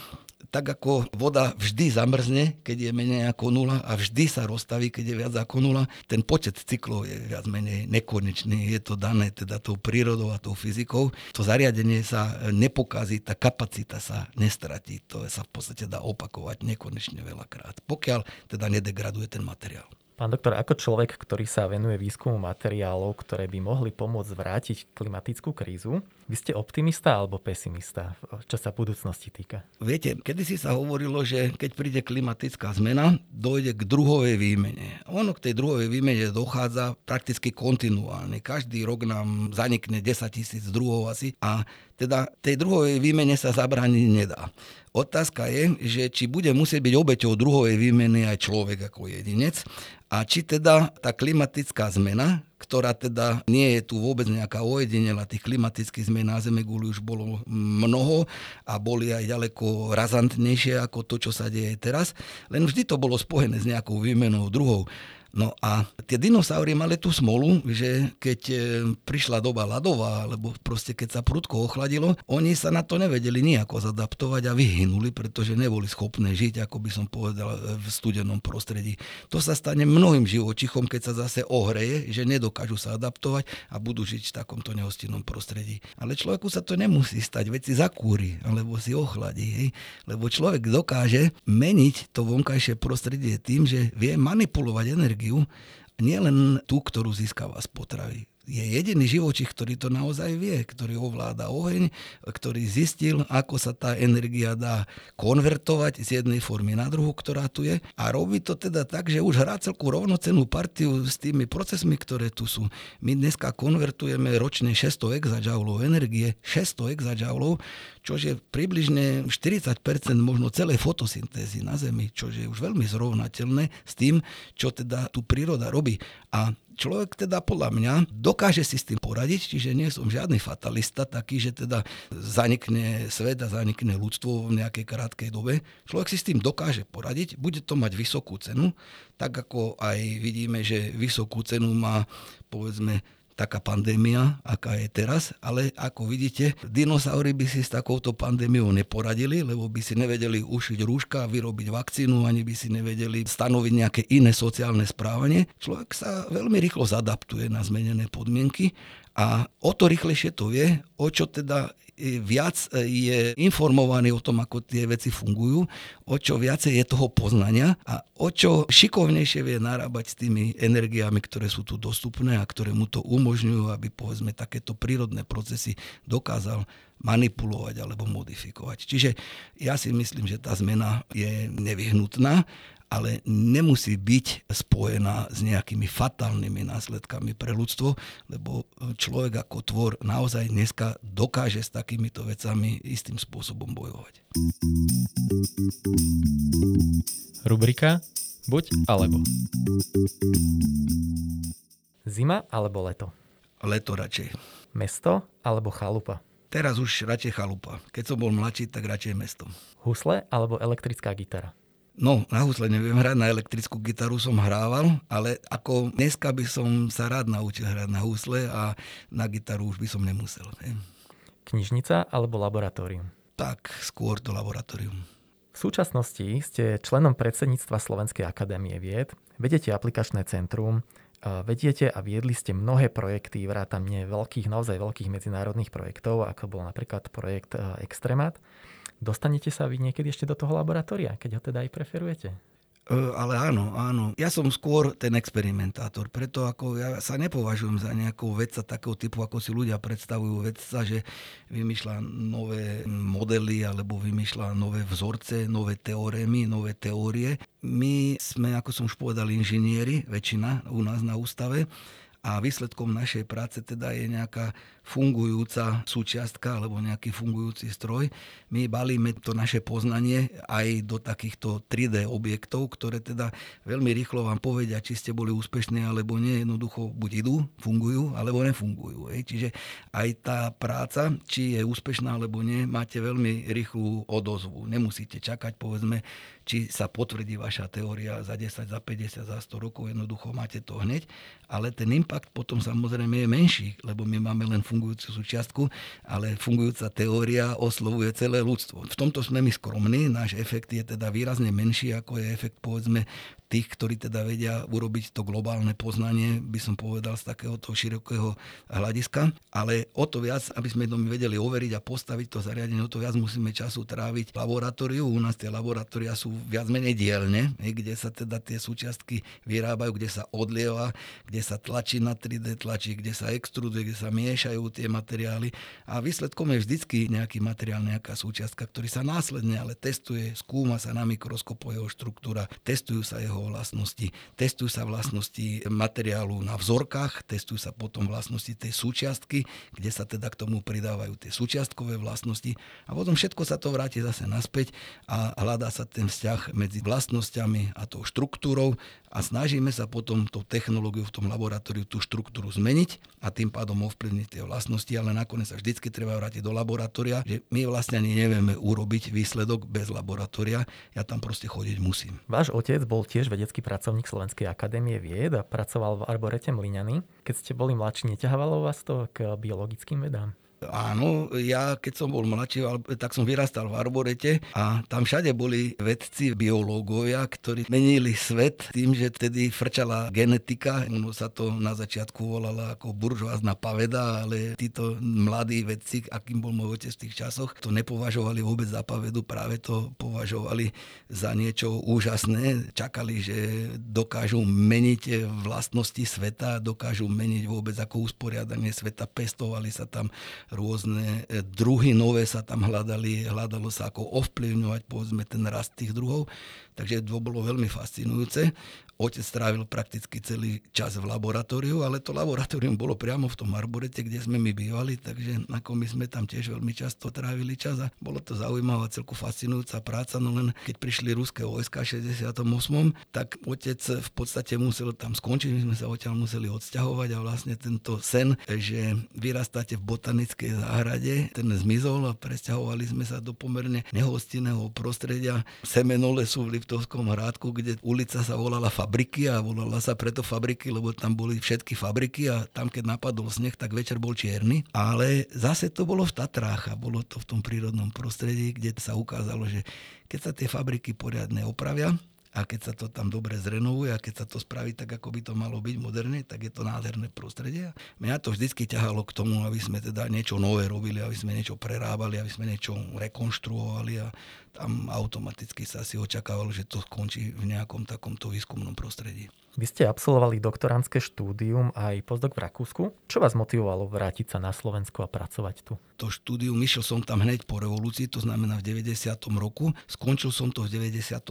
S2: tak ako voda vždy zamrzne, keď je menej ako nula a vždy sa rozstaví, keď je viac ako nula, ten počet cyklov je viac menej nekonečný. Je to dané teda tou prírodou a tou fyzikou. To zariadenie sa nepokazí, tá kapacita sa nestratí. To sa v podstate dá opakovať nekonečne veľakrát, pokiaľ teda nedegraduje ten materiál.
S1: Pán doktor, ako človek, ktorý sa venuje výskumu materiálov, ktoré by mohli pomôcť vrátiť klimatickú krízu, vy ste optimista alebo pesimista, čo sa budúcnosti týka?
S2: Viete, kedysi sa hovorilo, že keď príde klimatická zmena, dojde k druhovej výmene. Ono k tej druhovej výmene dochádza prakticky kontinuálne. Každý rok nám zanikne 10 tisíc druhov asi a teda tej druhovej výmene sa zabrániť nedá. Otázka je, že či bude musieť byť obeťou druhovej výmeny aj človek ako jedinec a či teda tá klimatická zmena, ktorá teda nie je tu vôbec nejaká ojedinela, tých klimatických zmien na Zeme guli už bolo mnoho a boli aj ďaleko razantnejšie ako to, čo sa deje teraz, len vždy to bolo spojené s nejakou výmenou druhou. No a tie dinosaury mali tú smolu, že keď e, prišla doba ľadová, alebo proste keď sa prudko ochladilo, oni sa na to nevedeli nejako zadaptovať a vyhynuli, pretože neboli schopné žiť, ako by som povedal, e, v studenom prostredí. To sa stane mnohým živočichom, keď sa zase ohreje, že nedokážu sa adaptovať a budú žiť v takomto nehostinnom prostredí. Ale človeku sa to nemusí stať, veď si zakúri, alebo si ochladí. Hej? Lebo človek dokáže meniť to vonkajšie prostredie tým, že vie manipulovať energiu energiu, nielen tú, ktorú získava z potravy je jediný živočich, ktorý to naozaj vie, ktorý ovláda oheň, ktorý zistil, ako sa tá energia dá konvertovať z jednej formy na druhú, ktorá tu je. A robí to teda tak, že už hrá celku rovnocenú partiu s tými procesmi, ktoré tu sú. My dneska konvertujeme ročne 600 exajoulov energie, 600 exajoulov, čo je približne 40% možno celej fotosyntézy na Zemi, čo je už veľmi zrovnateľné s tým, čo teda tu príroda robí. A človek teda podľa mňa dokáže si s tým poradiť, čiže nie som žiadny fatalista taký, že teda zanikne svet a zanikne ľudstvo v nejakej krátkej dobe. Človek si s tým dokáže poradiť, bude to mať vysokú cenu, tak ako aj vidíme, že vysokú cenu má povedzme taká pandémia, aká je teraz, ale ako vidíte, dinosaury by si s takouto pandémiou neporadili, lebo by si nevedeli ušiť rúška, vyrobiť vakcínu, ani by si nevedeli stanoviť nejaké iné sociálne správanie. Človek sa veľmi rýchlo zadaptuje na zmenené podmienky a o to rýchlejšie to vie, o čo teda viac e, je informovaný o tom, ako tie veci fungujú, o čo viacej je toho poznania a o čo šikovnejšie vie narábať s tými energiami, ktoré sú tu dostupné a ktoré mu to umožňujú, aby povedzme takéto prírodné procesy dokázal manipulovať alebo modifikovať. Čiže ja si myslím, že tá zmena je nevyhnutná ale nemusí byť spojená s nejakými fatálnymi následkami pre ľudstvo, lebo človek ako tvor naozaj dneska dokáže s takýmito vecami istým spôsobom bojovať.
S1: Rubrika Buď alebo. Zima alebo leto?
S2: Leto radšej.
S1: Mesto alebo chalupa?
S2: Teraz už radšej chalupa. Keď som bol mladší, tak radšej mesto.
S1: Husle alebo elektrická gitara?
S2: No, na husle neviem hrať, na elektrickú gitaru som hrával, ale ako dneska by som sa rád naučil hrať na husle a na gitaru už by som nemusel. Ne?
S1: Knižnica alebo laboratórium?
S2: Tak, skôr to laboratórium.
S1: V súčasnosti ste členom predsedníctva Slovenskej akadémie vied, vedete aplikačné centrum, vediete a viedli ste mnohé projekty, vrátane veľkých, naozaj veľkých medzinárodných projektov, ako bol napríklad projekt Extremat. Dostanete sa vy niekedy ešte do toho laboratória, keď ho teda aj preferujete?
S2: Ale áno, áno. Ja som skôr ten experimentátor, preto ako ja sa nepovažujem za nejakou vedca takého typu, ako si ľudia predstavujú vedca, že vymýšľa nové modely alebo vymýšľa nové vzorce, nové teorémy, nové teórie. My sme, ako som už povedal, inžinieri, väčšina u nás na ústave a výsledkom našej práce teda je nejaká fungujúca súčiastka alebo nejaký fungujúci stroj. My balíme to naše poznanie aj do takýchto 3D objektov, ktoré teda veľmi rýchlo vám povedia, či ste boli úspešní alebo nie. Jednoducho buď idú, fungujú, alebo nefungujú. Hej. Čiže aj tá práca, či je úspešná alebo nie, máte veľmi rýchlu odozvu. Nemusíte čakať, povedzme, či sa potvrdí vaša teória za 10, za 50, za 100 rokov. Jednoducho máte to hneď, ale ten impact potom samozrejme je menší, lebo my máme len fungujúcu súčiastku, ale fungujúca teória oslovuje celé ľudstvo. V tomto sme my skromní, náš efekt je teda výrazne menší, ako je efekt povedzme tých, ktorí teda vedia urobiť to globálne poznanie, by som povedal, z takéhoto širokého hľadiska. Ale o to viac, aby sme to vedeli overiť a postaviť to zariadenie, o to viac musíme času tráviť v laboratóriu. U nás tie laboratória sú viac menej dielne, kde sa teda tie súčiastky vyrábajú, kde sa odlieva, kde sa tlačí na 3D tlačí, kde sa extruduje, kde sa miešajú tie materiály. A výsledkom je vždycky nejaký materiál, nejaká súčiastka, ktorý sa následne ale testuje, skúma sa na mikroskopu jeho štruktúra, testujú sa jeho jeho vlastnosti. Testujú sa vlastnosti materiálu na vzorkách, testujú sa potom vlastnosti tej súčiastky, kde sa teda k tomu pridávajú tie súčiastkové vlastnosti a potom všetko sa to vráti zase naspäť a hľadá sa ten vzťah medzi vlastnosťami a tou štruktúrou a snažíme sa potom tou technológiou v tom laboratóriu tú štruktúru zmeniť a tým pádom ovplyvniť tie vlastnosti, ale nakoniec sa vždycky treba vrátiť do laboratória, že my vlastne ani nevieme urobiť výsledok bez laboratória, ja tam proste chodiť musím.
S1: Váš otec bol tiež vedecký pracovník Slovenskej akadémie vied a pracoval v arborete Mliňany. Keď ste boli mladší, neťahovalo vás to k biologickým vedám?
S2: Áno, ja keď som bol mladší, tak som vyrastal v Arborete a tam všade boli vedci, biológovia, ktorí menili svet tým, že tedy frčala genetika. Ono sa to na začiatku volalo ako buržoázna paveda, ale títo mladí vedci, akým bol môj otec v tých časoch, to nepovažovali vôbec za pavedu, práve to považovali za niečo úžasné. Čakali, že dokážu meniť vlastnosti sveta, dokážu meniť vôbec ako usporiadanie sveta, pestovali sa tam rôzne e, druhy nové sa tam hľadali, hľadalo sa ako ovplyvňovať povedzme ten rast tých druhov, takže to bolo veľmi fascinujúce. Otec strávil prakticky celý čas v laboratóriu, ale to laboratórium bolo priamo v tom arborete, kde sme my bývali, takže ako my sme tam tiež veľmi často trávili čas a bolo to zaujímavá, celku fascinujúca práca, no len keď prišli ruské vojska v 68., tak otec v podstate musel tam skončiť, my sme sa odtiaľ museli odsťahovať a vlastne tento sen, že vyrastáte v botanickej záhrade, ten zmizol a presťahovali sme sa do pomerne nehostinného prostredia Semenole sú v Liptovskom hrádku, kde ulica sa volala fabriky a volala sa preto fabriky, lebo tam boli všetky fabriky a tam, keď napadol sneh, tak večer bol čierny. Ale zase to bolo v Tatrách a bolo to v tom prírodnom prostredí, kde sa ukázalo, že keď sa tie fabriky poriadne opravia, a keď sa to tam dobre zrenovuje a keď sa to spraví tak, ako by to malo byť moderne, tak je to nádherné prostredie. Mňa to vždycky ťahalo k tomu, aby sme teda niečo nové robili, aby sme niečo prerábali, aby sme niečo rekonštruovali a tam automaticky sa si očakávalo, že to skončí v nejakom takomto výskumnom prostredí.
S1: Vy ste absolvovali doktorantské štúdium aj postdoc v Rakúsku. Čo vás motivovalo vrátiť sa na Slovensko a pracovať tu?
S2: To štúdium, išiel som tam hneď po revolúcii, to znamená v 90. roku. Skončil som to v 93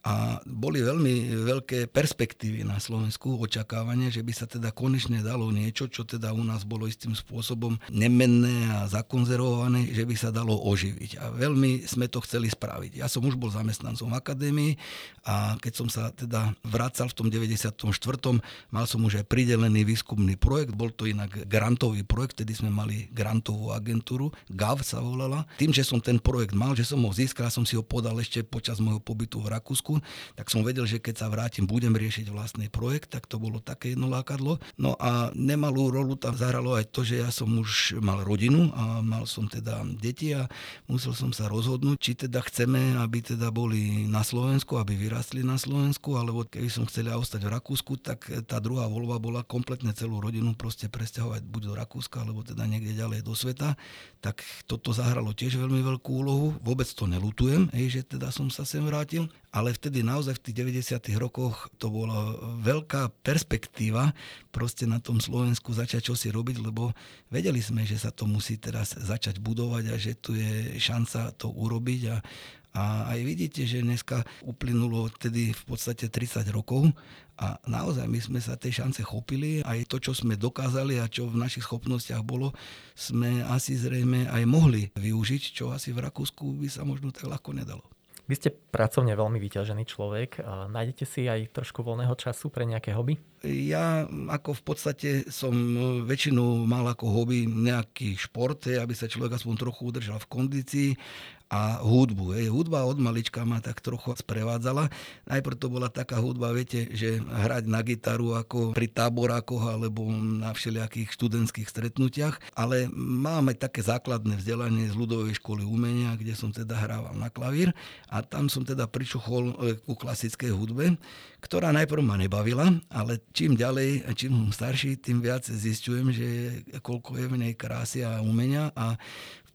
S2: a boli veľmi veľké perspektívy na Slovensku, očakávanie, že by sa teda konečne dalo niečo, čo teda u nás bolo istým spôsobom nemenné a zakonzervované, že by sa dalo oživiť. A veľmi sme to chceli spraviť. Ja som už bol zamestnancom akadémii a keď som sa teda vracal v tom 94. mal som už aj pridelený výskumný projekt, bol to inak grantový projekt, tedy sme mali grantovú agentúru, GAV sa volala. Tým, že som ten projekt mal, že som ho získal, som si ho podal ešte počas môjho pobytu v Rakúsku, Slovensku, tak som vedel, že keď sa vrátim, budem riešiť vlastný projekt, tak to bolo také jedno lákadlo. No a nemalú rolu tam zahralo aj to, že ja som už mal rodinu a mal som teda deti a musel som sa rozhodnúť, či teda chceme, aby teda boli na Slovensku, aby vyrastli na Slovensku, alebo keby som chcel ostať v Rakúsku, tak tá druhá voľba bola kompletne celú rodinu proste presťahovať buď do Rakúska, alebo teda niekde ďalej do sveta. Tak toto zahralo tiež veľmi veľkú úlohu. Vôbec to nelutujem, hej, že teda som sa sem vrátil ale vtedy naozaj v tých 90. rokoch to bola veľká perspektíva proste na tom Slovensku začať čosi robiť, lebo vedeli sme, že sa to musí teraz začať budovať a že tu je šanca to urobiť a, a aj vidíte, že dneska uplynulo tedy v podstate 30 rokov a naozaj my sme sa tej šance chopili. Aj to, čo sme dokázali a čo v našich schopnostiach bolo, sme asi zrejme aj mohli využiť, čo asi v Rakúsku by sa možno tak ľahko nedalo.
S1: Vy ste pracovne veľmi vyťažený človek. Nájdete si aj trošku voľného času pre nejaké hobby?
S2: ja ako v podstate som väčšinu mal ako hobby nejaký šport, aby sa človek aspoň trochu udržal v kondícii a hudbu. Hej. Hudba od malička ma tak trochu sprevádzala. Najprv to bola taká hudba, viete, že hrať na gitaru ako pri táborákoch alebo na všelijakých študentských stretnutiach, ale máme také základné vzdelanie z ľudovej školy umenia, kde som teda hrával na klavír a tam som teda pričuchol e, ku klasickej hudbe, ktorá najprv ma nebavila, ale čím ďalej, čím som starší, tým viac zistujem, že koľko je v nej krásy a umenia a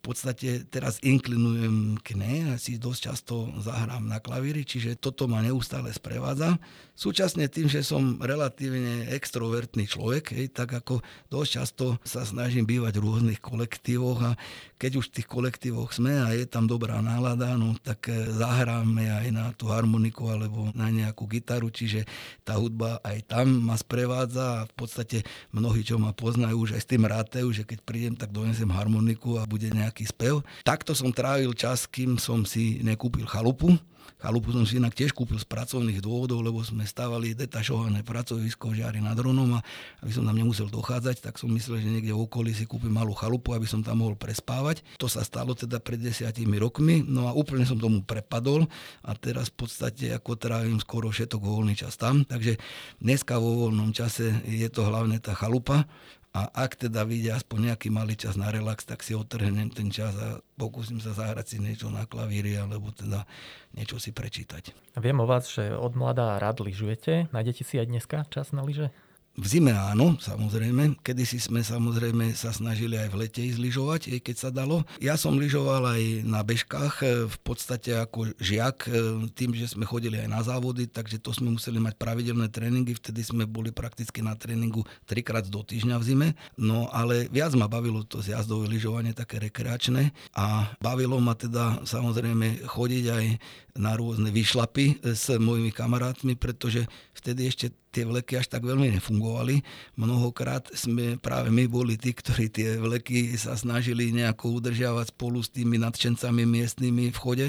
S2: podstate teraz inklinujem k nej a si dosť často zahrám na klavíri, čiže toto ma neustále sprevádza. Súčasne tým, že som relatívne extrovertný človek, hej, tak ako dosť často sa snažím bývať v rôznych kolektívoch a keď už v tých kolektívoch sme a je tam dobrá nálada, no tak e, zahráme aj na tú harmoniku alebo na nejakú gitaru, čiže tá hudba aj tam ma sprevádza a v podstate mnohí, čo ma poznajú, už aj s tým rátajú, že keď prídem, tak donesem harmoniku a bude nejaký spev. Takto som trávil čas, kým som si nekúpil chalupu Chalupu som si inak tiež kúpil z pracovných dôvodov, lebo sme stávali detašované pracovisko v nad Ronom a aby som tam nemusel dochádzať, tak som myslel, že niekde v okolí si kúpim malú chalupu, aby som tam mohol prespávať. To sa stalo teda pred desiatimi rokmi, no a úplne som tomu prepadol a teraz v podstate ako trávim skoro všetok voľný čas tam. Takže dneska vo voľnom čase je to hlavne tá chalupa a ak teda vyjde aspoň nejaký malý čas na relax, tak si otrhnem ten čas a pokúsim sa zahrať si niečo na klavíri alebo teda niečo si prečítať.
S1: Viem o vás, že od mladá rád lyžujete. Nájdete si aj dneska čas na lyže?
S2: V zime áno, samozrejme. Kedysi sme samozrejme sa snažili aj v lete ísť lyžovať, keď sa dalo. Ja som lyžoval aj na bežkách, e, v podstate ako žiak, e, tým, že sme chodili aj na závody, takže to sme museli mať pravidelné tréningy. Vtedy sme boli prakticky na tréningu trikrát do týždňa v zime. No ale viac ma bavilo to zjazdové lyžovanie, také rekreačné. A bavilo ma teda samozrejme chodiť aj na rôzne vyšlapy s mojimi kamarátmi, pretože vtedy ešte tie vleky až tak veľmi nefungovali. Mnohokrát sme práve my boli tí, ktorí tie vleky sa snažili nejako udržiavať spolu s tými nadšencami miestnymi v chode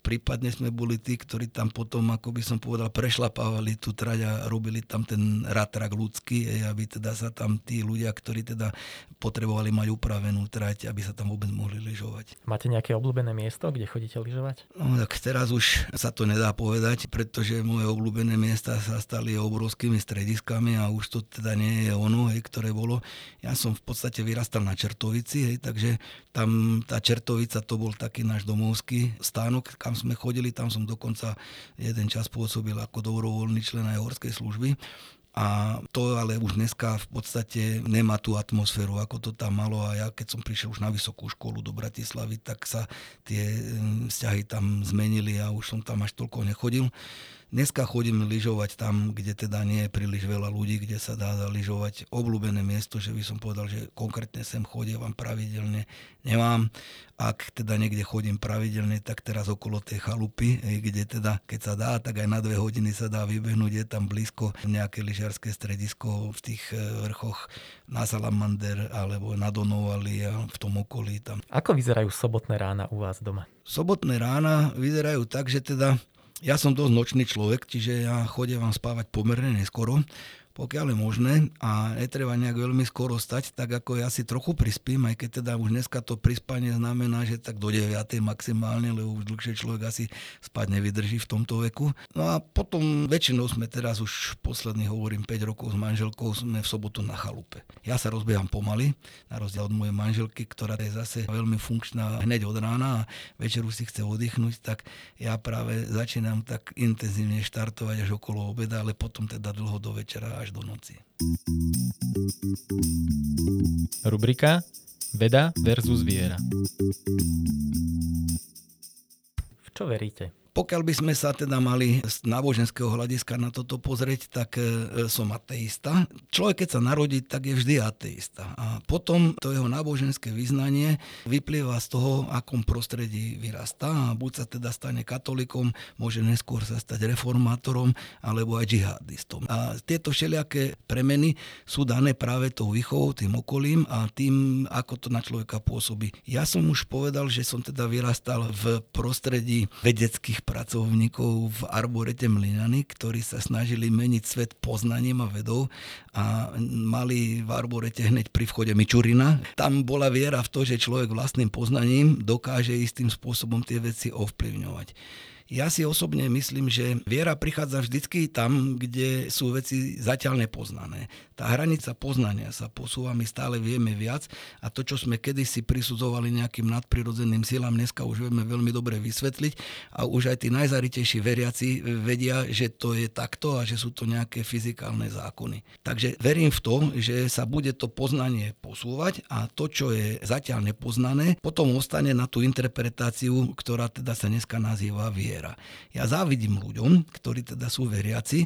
S2: Prípadne sme boli tí, ktorí tam potom, ako by som povedal, prešlapávali tú trať a robili tam ten ratrak ľudský, aby teda sa tam tí ľudia, ktorí teda potrebovali mať upravenú trať, aby sa tam vôbec mohli lyžovať.
S1: Máte nejaké obľúbené miesto, kde chodíte lyžovať?
S2: No tak teraz už sa to nedá povedať, pretože moje obľúbené miesta sa stali obrovskými strediskami a už to teda nie je ono, hej, ktoré bolo. Ja som v podstate vyrastal na Čertovici, hej, takže tam tá Čertovica to bol taký náš domovský stánok, kam sme chodili, tam som dokonca jeden čas pôsobil ako dobrovoľný člen aj horskej služby. A to ale už dneska v podstate nemá tú atmosféru, ako to tam malo. A ja keď som prišiel už na vysokú školu do Bratislavy, tak sa tie mm, vzťahy tam zmenili a už som tam až toľko nechodil. Dneska chodím lyžovať tam, kde teda nie je príliš veľa ľudí, kde sa dá lyžovať. Obľúbené miesto, že by som povedal, že konkrétne sem vám pravidelne nemám. Ak teda niekde chodím pravidelne, tak teraz okolo tej chalupy, kde teda, keď sa dá, tak aj na dve hodiny sa dá vybehnúť. Je tam blízko nejaké lyžiarské stredisko v tých e, vrchoch na Salamander alebo na Donovali a v tom okolí tam.
S1: Ako vyzerajú sobotné rána u vás doma?
S2: Sobotné rána vyzerajú tak, že teda ja som dosť nočný človek, čiže ja chodím vám spávať pomerne neskoro pokiaľ je možné a netreba nejak veľmi skoro stať, tak ako ja si trochu prispím, aj keď teda už dneska to prispanie znamená, že tak do 9. maximálne, lebo už dlhšie človek asi spať nevydrží v tomto veku. No a potom väčšinou sme teraz už posledných hovorím 5 rokov s manželkou sme v sobotu na chalupe. Ja sa rozbieham pomaly, na rozdiel od mojej manželky, ktorá je zase veľmi funkčná hneď od rána a večeru si chce oddychnúť, tak ja práve začínam tak intenzívne štartovať až okolo obeda, ale potom teda dlho do večera až do noci.
S1: Rubrika Veda versus viera. V čo veríte?
S2: Pokiaľ by sme sa teda mali z náboženského hľadiska na toto pozrieť, tak e, som ateista. Človek, keď sa narodí, tak je vždy ateista. A potom to jeho náboženské vyznanie vyplýva z toho, akom prostredí vyrastá. A buď sa teda stane katolikom, môže neskôr sa stať reformátorom alebo aj džihadistom. A tieto všelijaké premeny sú dané práve tou výchovou, tým okolím a tým, ako to na človeka pôsobí. Ja som už povedal, že som teda vyrastal v prostredí vedeckých vedeckých pracovníkov v Arborete Mlinany, ktorí sa snažili meniť svet poznaním a vedou a mali v Arborete hneď pri vchode Mičurina. Tam bola viera v to, že človek vlastným poznaním dokáže istým spôsobom tie veci ovplyvňovať. Ja si osobne myslím, že viera prichádza vždycky tam, kde sú veci zatiaľ nepoznané. Tá hranica poznania sa posúva, my stále vieme viac a to, čo sme kedysi prisudzovali nejakým nadprirodzeným silám, dneska už vieme veľmi dobre vysvetliť a už aj tí najzaritejší veriaci vedia, že to je takto a že sú to nejaké fyzikálne zákony. Takže verím v to, že sa bude to poznanie posúvať a to, čo je zatiaľ nepoznané, potom ostane na tú interpretáciu, ktorá teda sa dneska nazýva viera viera. Ja závidím ľuďom, ktorí teda sú veriaci,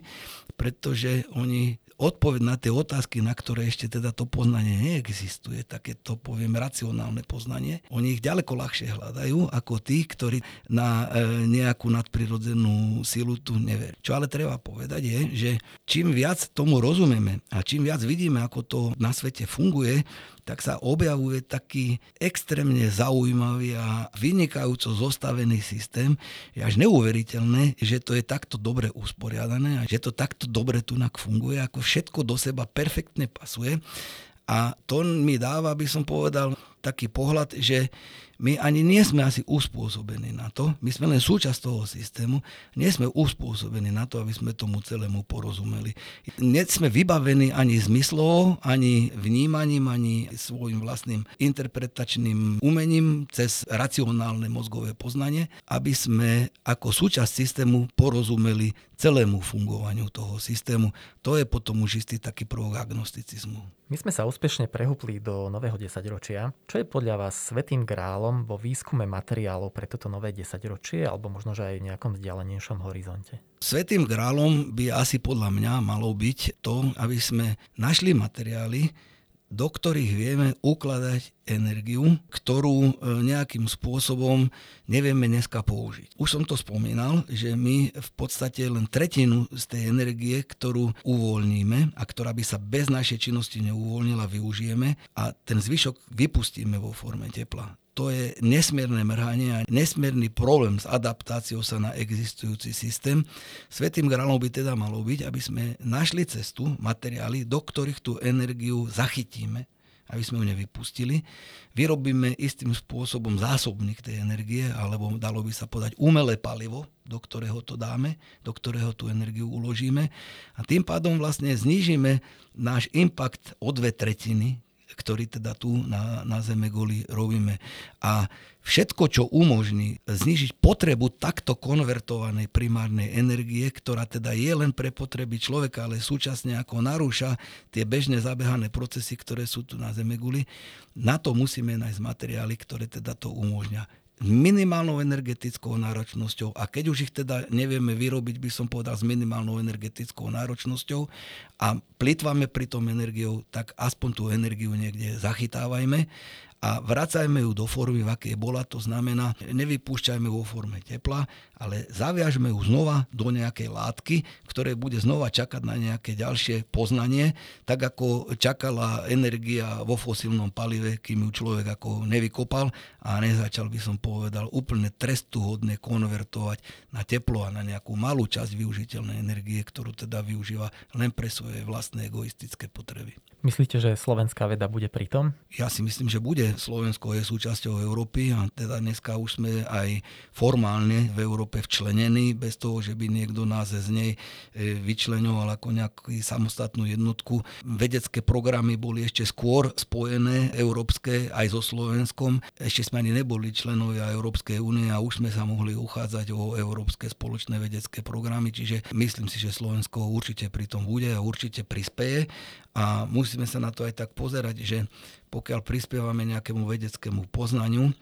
S2: pretože oni odpoveď na tie otázky, na ktoré ešte teda to poznanie neexistuje, takéto poviem racionálne poznanie, oni ich ďaleko ľahšie hľadajú ako tí, ktorí na e, nejakú nadprirodzenú silu tu neverí. Čo ale treba povedať je, že čím viac tomu rozumieme a čím viac vidíme, ako to na svete funguje, tak sa objavuje taký extrémne zaujímavý a vynikajúco zostavený systém. Je až neuveriteľné, že to je takto dobre usporiadané a že to takto dobre tu funguje, ako všetko do seba perfektne pasuje. A to mi dáva, by som povedal, taký pohľad, že my ani nie sme asi uspôsobení na to, my sme len súčasť toho systému, nie sme uspôsobení na to, aby sme tomu celému porozumeli. Nie sme vybavení ani zmyslov, ani vnímaním, ani svojim vlastným interpretačným umením cez racionálne mozgové poznanie, aby sme ako súčasť systému porozumeli celému fungovaniu toho systému. To je potom už istý taký prvok agnosticizmu.
S1: My sme sa úspešne prehúpli do nového desaťročia. Čo je podľa vás svetým grálom vo výskume materiálov pre toto nové desaťročie alebo možno, že aj v nejakom vzdialenejšom horizonte?
S2: Svetým grálom by asi podľa mňa malo byť to, aby sme našli materiály, do ktorých vieme ukladať energiu, ktorú e, nejakým spôsobom nevieme dneska použiť. Už som to spomínal, že my v podstate len tretinu z tej energie, ktorú uvoľníme a ktorá by sa bez našej činnosti neuvoľnila, využijeme a ten zvyšok vypustíme vo forme tepla to je nesmierne mrhanie a nesmierny problém s adaptáciou sa na existujúci systém. Svetým grálom by teda malo byť, aby sme našli cestu, materiály, do ktorých tú energiu zachytíme, aby sme ju nevypustili. Vyrobíme istým spôsobom zásobník tej energie, alebo dalo by sa podať umelé palivo, do ktorého to dáme, do ktorého tú energiu uložíme. A tým pádom vlastne znížime náš impact o dve tretiny, ktorý teda tu na, na Zeme guli robíme. A všetko, čo umožní znižiť potrebu takto konvertovanej primárnej energie, ktorá teda je len pre potreby človeka, ale súčasne ako narúša tie bežné zabehané procesy, ktoré sú tu na Zeme guli, na to musíme nájsť materiály, ktoré teda to umožňa minimálnou energetickou náročnosťou a keď už ich teda nevieme vyrobiť, by som povedal, s minimálnou energetickou náročnosťou a plitvame pri tom energiou, tak aspoň tú energiu niekde zachytávajme a vracajme ju do formy, v akej bola. To znamená, nevypúšťajme vo forme tepla, ale zaviažme ju znova do nejakej látky, ktoré bude znova čakať na nejaké ďalšie poznanie, tak ako čakala energia vo fosílnom palive, kým ju človek ako nevykopal a nezačal by som povedal úplne trestuhodne konvertovať na teplo a na nejakú malú časť využiteľnej energie, ktorú teda využíva len pre svoje vlastné egoistické potreby.
S1: Myslíte, že slovenská veda bude pri tom?
S2: Ja si myslím, že bude. Slovensko je súčasťou Európy a teda dneska už sme aj formálne v Európe včlenení, bez toho, že by niekto nás z nej e, vyčlenoval ako nejakú samostatnú jednotku. Vedecké programy boli ešte skôr spojené európske aj so Slovenskom. Ešte sme ani neboli členovia Európskej únie a už sme sa mohli uchádzať o európske spoločné vedecké programy, čiže myslím si, že Slovensko určite pri tom bude a určite prispeje a musíme sa na to aj tak pozerať, že pokiaľ prispievame nejakému vedeckému poznaniu,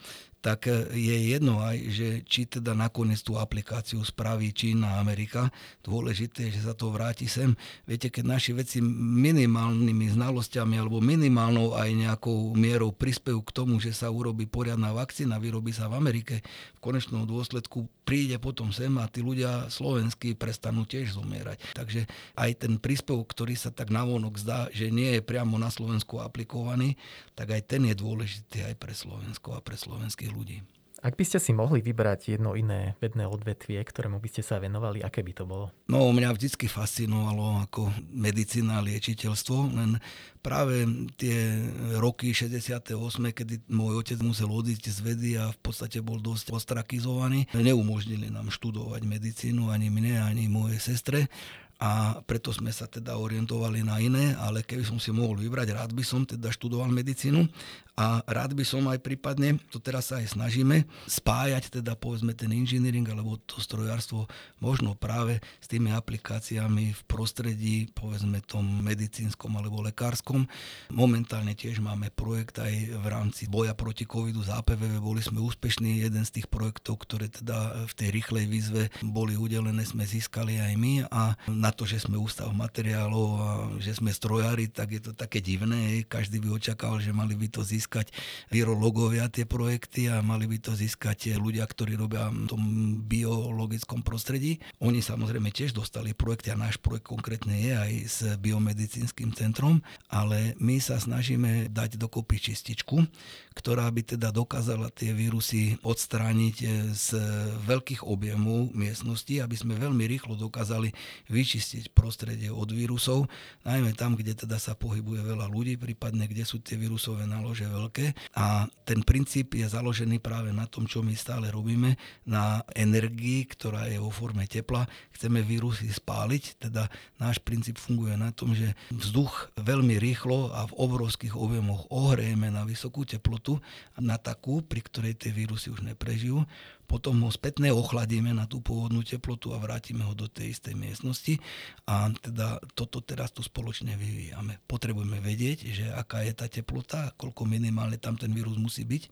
S2: tak e, je jedno aj, že či teda nakoniec tú aplikáciu spraví Čína Amerika. Dôležité že sa to vráti sem. Viete, keď naši veci minimálnymi znalosťami alebo minimálnou aj nejakou mierou prispejú k tomu, že sa urobí poriadna vakcína, vyrobí sa v Amerike, v konečnom dôsledku príde potom sem a tí ľudia slovenskí prestanú tiež zomierať. Takže aj ten príspevok, ktorý sa tak navonok zdá, že nie je priamo na Slovensku aplikovaný, tak aj ten je dôležitý aj pre Slovensko a pre slovenských ľudí.
S1: Ak by ste si mohli vybrať jedno iné vedné odvetvie, ktorému by ste sa venovali, aké by to bolo?
S2: No, mňa vždy fascinovalo ako medicína a liečiteľstvo, len práve tie roky 68., kedy môj otec musel odísť z vedy a v podstate bol dosť ostrakizovaný, neumožnili nám študovať medicínu ani mne, ani mojej sestre a preto sme sa teda orientovali na iné, ale keby som si mohol vybrať, rád by som teda študoval medicínu a rád by som aj prípadne, to teraz sa aj snažíme, spájať teda povedzme ten inžiniering alebo to strojárstvo možno práve s tými aplikáciami v prostredí povedzme tom medicínskom alebo lekárskom. Momentálne tiež máme projekt aj v rámci boja proti covidu z APVV, boli sme úspešní, jeden z tých projektov, ktoré teda v tej rýchlej výzve boli udelené, sme získali aj my a na to, že sme ústav materiálov a že sme strojári, tak je to také divné. Každý by očakával, že mali by to získať získať virológovia tie projekty a mali by to získať ľudia, ktorí robia v tom biologickom prostredí. Oni samozrejme tiež dostali projekty a náš projekt konkrétne je aj s biomedicínskym centrom, ale my sa snažíme dať dokopy čističku, ktorá by teda dokázala tie vírusy odstrániť z veľkých objemov miestnosti, aby sme veľmi rýchlo dokázali vyčistiť prostredie od vírusov, najmä tam, kde teda sa pohybuje veľa ľudí, prípadne kde sú tie vírusové nálože veľké a ten princíp je založený práve na tom, čo my stále robíme, na energii, ktorá je vo forme tepla. Chceme vírusy spáliť, teda náš princíp funguje na tom, že vzduch veľmi rýchlo a v obrovských objemoch ohrejeme na vysokú teplotu, na takú, pri ktorej tie vírusy už neprežijú potom ho spätne ochladíme na tú pôvodnú teplotu a vrátime ho do tej istej miestnosti a teda toto teraz tu spoločne vyvíjame. Potrebujeme vedieť, že aká je tá teplota, koľko minimálne tam ten vírus musí byť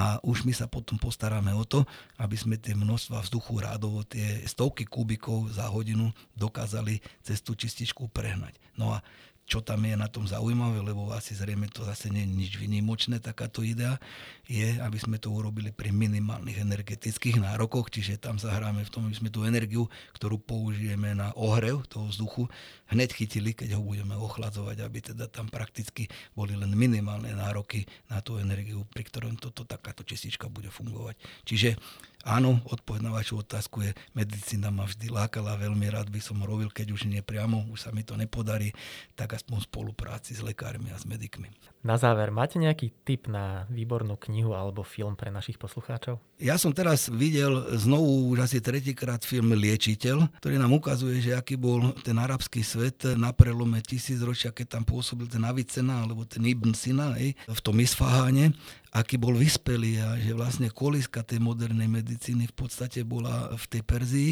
S2: a už my sa potom postaráme o to, aby sme tie množstva vzduchu rádovo, tie stovky kubikov za hodinu dokázali cez tú čističku prehnať. No a čo tam je na tom zaujímavé, lebo asi zrejme to zase nie je nič vynimočné, takáto idea, je, aby sme to urobili pri minimálnych energetických nárokoch, čiže tam zahráme v tom, aby sme tú energiu, ktorú použijeme na ohrev toho vzduchu, hneď chytili, keď ho budeme ochladzovať, aby teda tam prakticky boli len minimálne nároky na tú energiu, pri ktorom toto takáto čistička bude fungovať. Čiže Áno, odpoveď na vašu otázku je, medicína ma vždy lákala, veľmi rád by som robil, keď už nie priamo, už sa mi to nepodarí, tak aspoň v spolupráci s lekármi a s medikmi.
S1: Na záver, máte nejaký tip na výbornú knihu alebo film pre našich poslucháčov?
S2: Ja som teraz videl znovu už asi tretíkrát film Liečiteľ, ktorý nám ukazuje, že aký bol ten arabský svet na prelome tisícročia, keď tam pôsobil ten Avicena alebo ten Ibn Sina ej, v tom Isfaháne aký bol vyspelý a že vlastne koliska tej modernej medicíny v podstate bola v tej Perzii.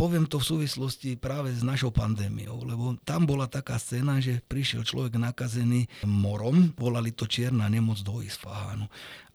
S2: Poviem to v súvislosti práve s našou pandémiou, lebo tam bola taká scéna, že prišiel človek nakazený morom, volali to čierna nemoc do Isfahánu.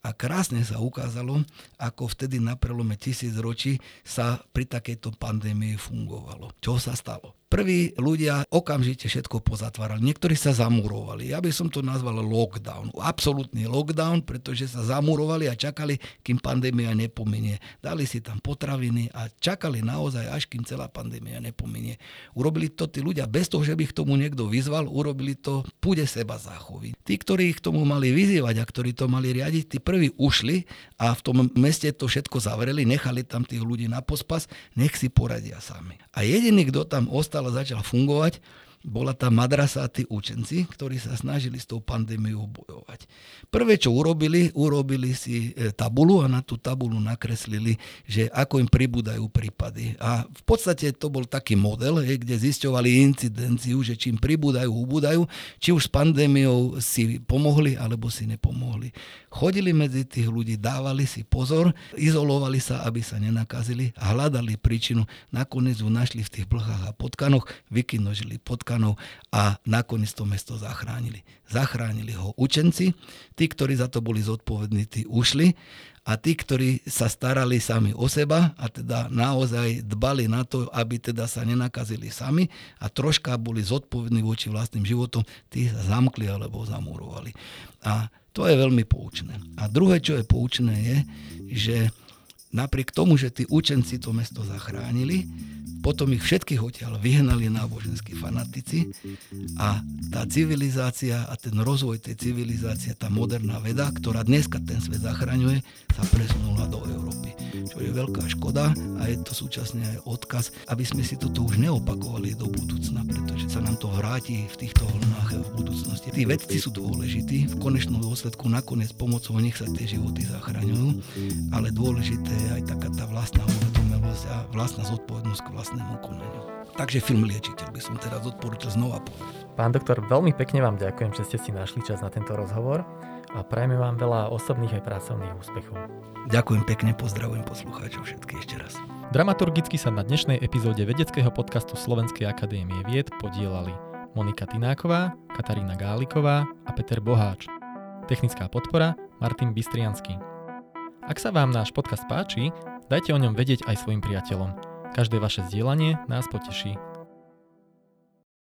S2: A krásne sa ukázalo, ako vtedy na prelome tisíc ročí sa pri takejto pandémii fungovalo. Čo sa stalo? Prví ľudia okamžite všetko pozatvárali. Niektorí sa zamurovali. Ja by som to nazval lockdown. Absolutný lockdown, pretože sa zamurovali a čakali, kým pandémia nepominie. Dali si tam potraviny a čakali naozaj, až kým celá pandémia nepominie. Urobili to tí ľudia bez toho, že by k tomu niekto vyzval, urobili to pude seba záchovy. Tí, ktorí ich tomu mali vyzývať a ktorí to mali riadiť, tí prví ušli a v tom meste to všetko zavreli, nechali tam tých ľudí na pospas, nech si poradia sami. A jediný, kto tam ostal ale začal fungovať, bola tam madrasa tí učenci, ktorí sa snažili s tou pandémiou bojovať. Prvé, čo urobili, urobili si e, tabulu a na tú tabulu nakreslili, že ako im pribúdajú prípady. A v podstate to bol taký model, kde zisťovali incidenciu, že čím pribúdajú, ubúdajú, či už s pandémiou si pomohli, alebo si nepomohli. Chodili medzi tých ľudí, dávali si pozor, izolovali sa, aby sa nenakazili a hľadali príčinu. Nakoniec ju našli v tých blchách a potkanoch, vykinožili potkanov Balkánov a nakoniec to mesto zachránili. Zachránili ho učenci, tí, ktorí za to boli zodpovední, tí ušli a tí, ktorí sa starali sami o seba a teda naozaj dbali na to, aby teda sa nenakazili sami a troška boli zodpovední voči vlastným životom, tí sa zamkli alebo zamurovali. A to je veľmi poučné. A druhé, čo je poučné, je, že napriek tomu, že tí učenci to mesto zachránili, potom ich všetkých odtiaľ vyhnali náboženskí fanatici a tá civilizácia a ten rozvoj tej civilizácie, tá moderná veda, ktorá dneska ten svet zachraňuje, sa presunula do Európy. Čo je veľká škoda a je to súčasne aj odkaz, aby sme si toto už neopakovali do budúcna, pretože sa nám to vráti v týchto vlnách v budúcnosti. Tí vedci sú dôležití, v konečnom dôsledku nakoniec pomocou nich sa tie životy zachraňujú, ale dôležité je aj taká tá vlastná uvedomelosť a vlastná zodpovednosť k vlastnému konaniu. Takže film Liečiteľ by som teraz odporúčil znova povedať.
S1: Pán doktor, veľmi pekne vám ďakujem, že ste si našli čas na tento rozhovor a prajeme vám veľa osobných aj pracovných úspechov.
S2: Ďakujem pekne, pozdravujem poslucháčov všetkých ešte raz.
S1: Dramaturgicky sa na dnešnej epizóde vedeckého podcastu Slovenskej akadémie vied podielali Monika Tináková, Katarína Gáliková a Peter Boháč. Technická podpora Martin Bystriansky. Ak sa vám náš podcast páči, dajte o ňom vedieť aj svojim priateľom. Každé vaše zdieľanie nás poteší.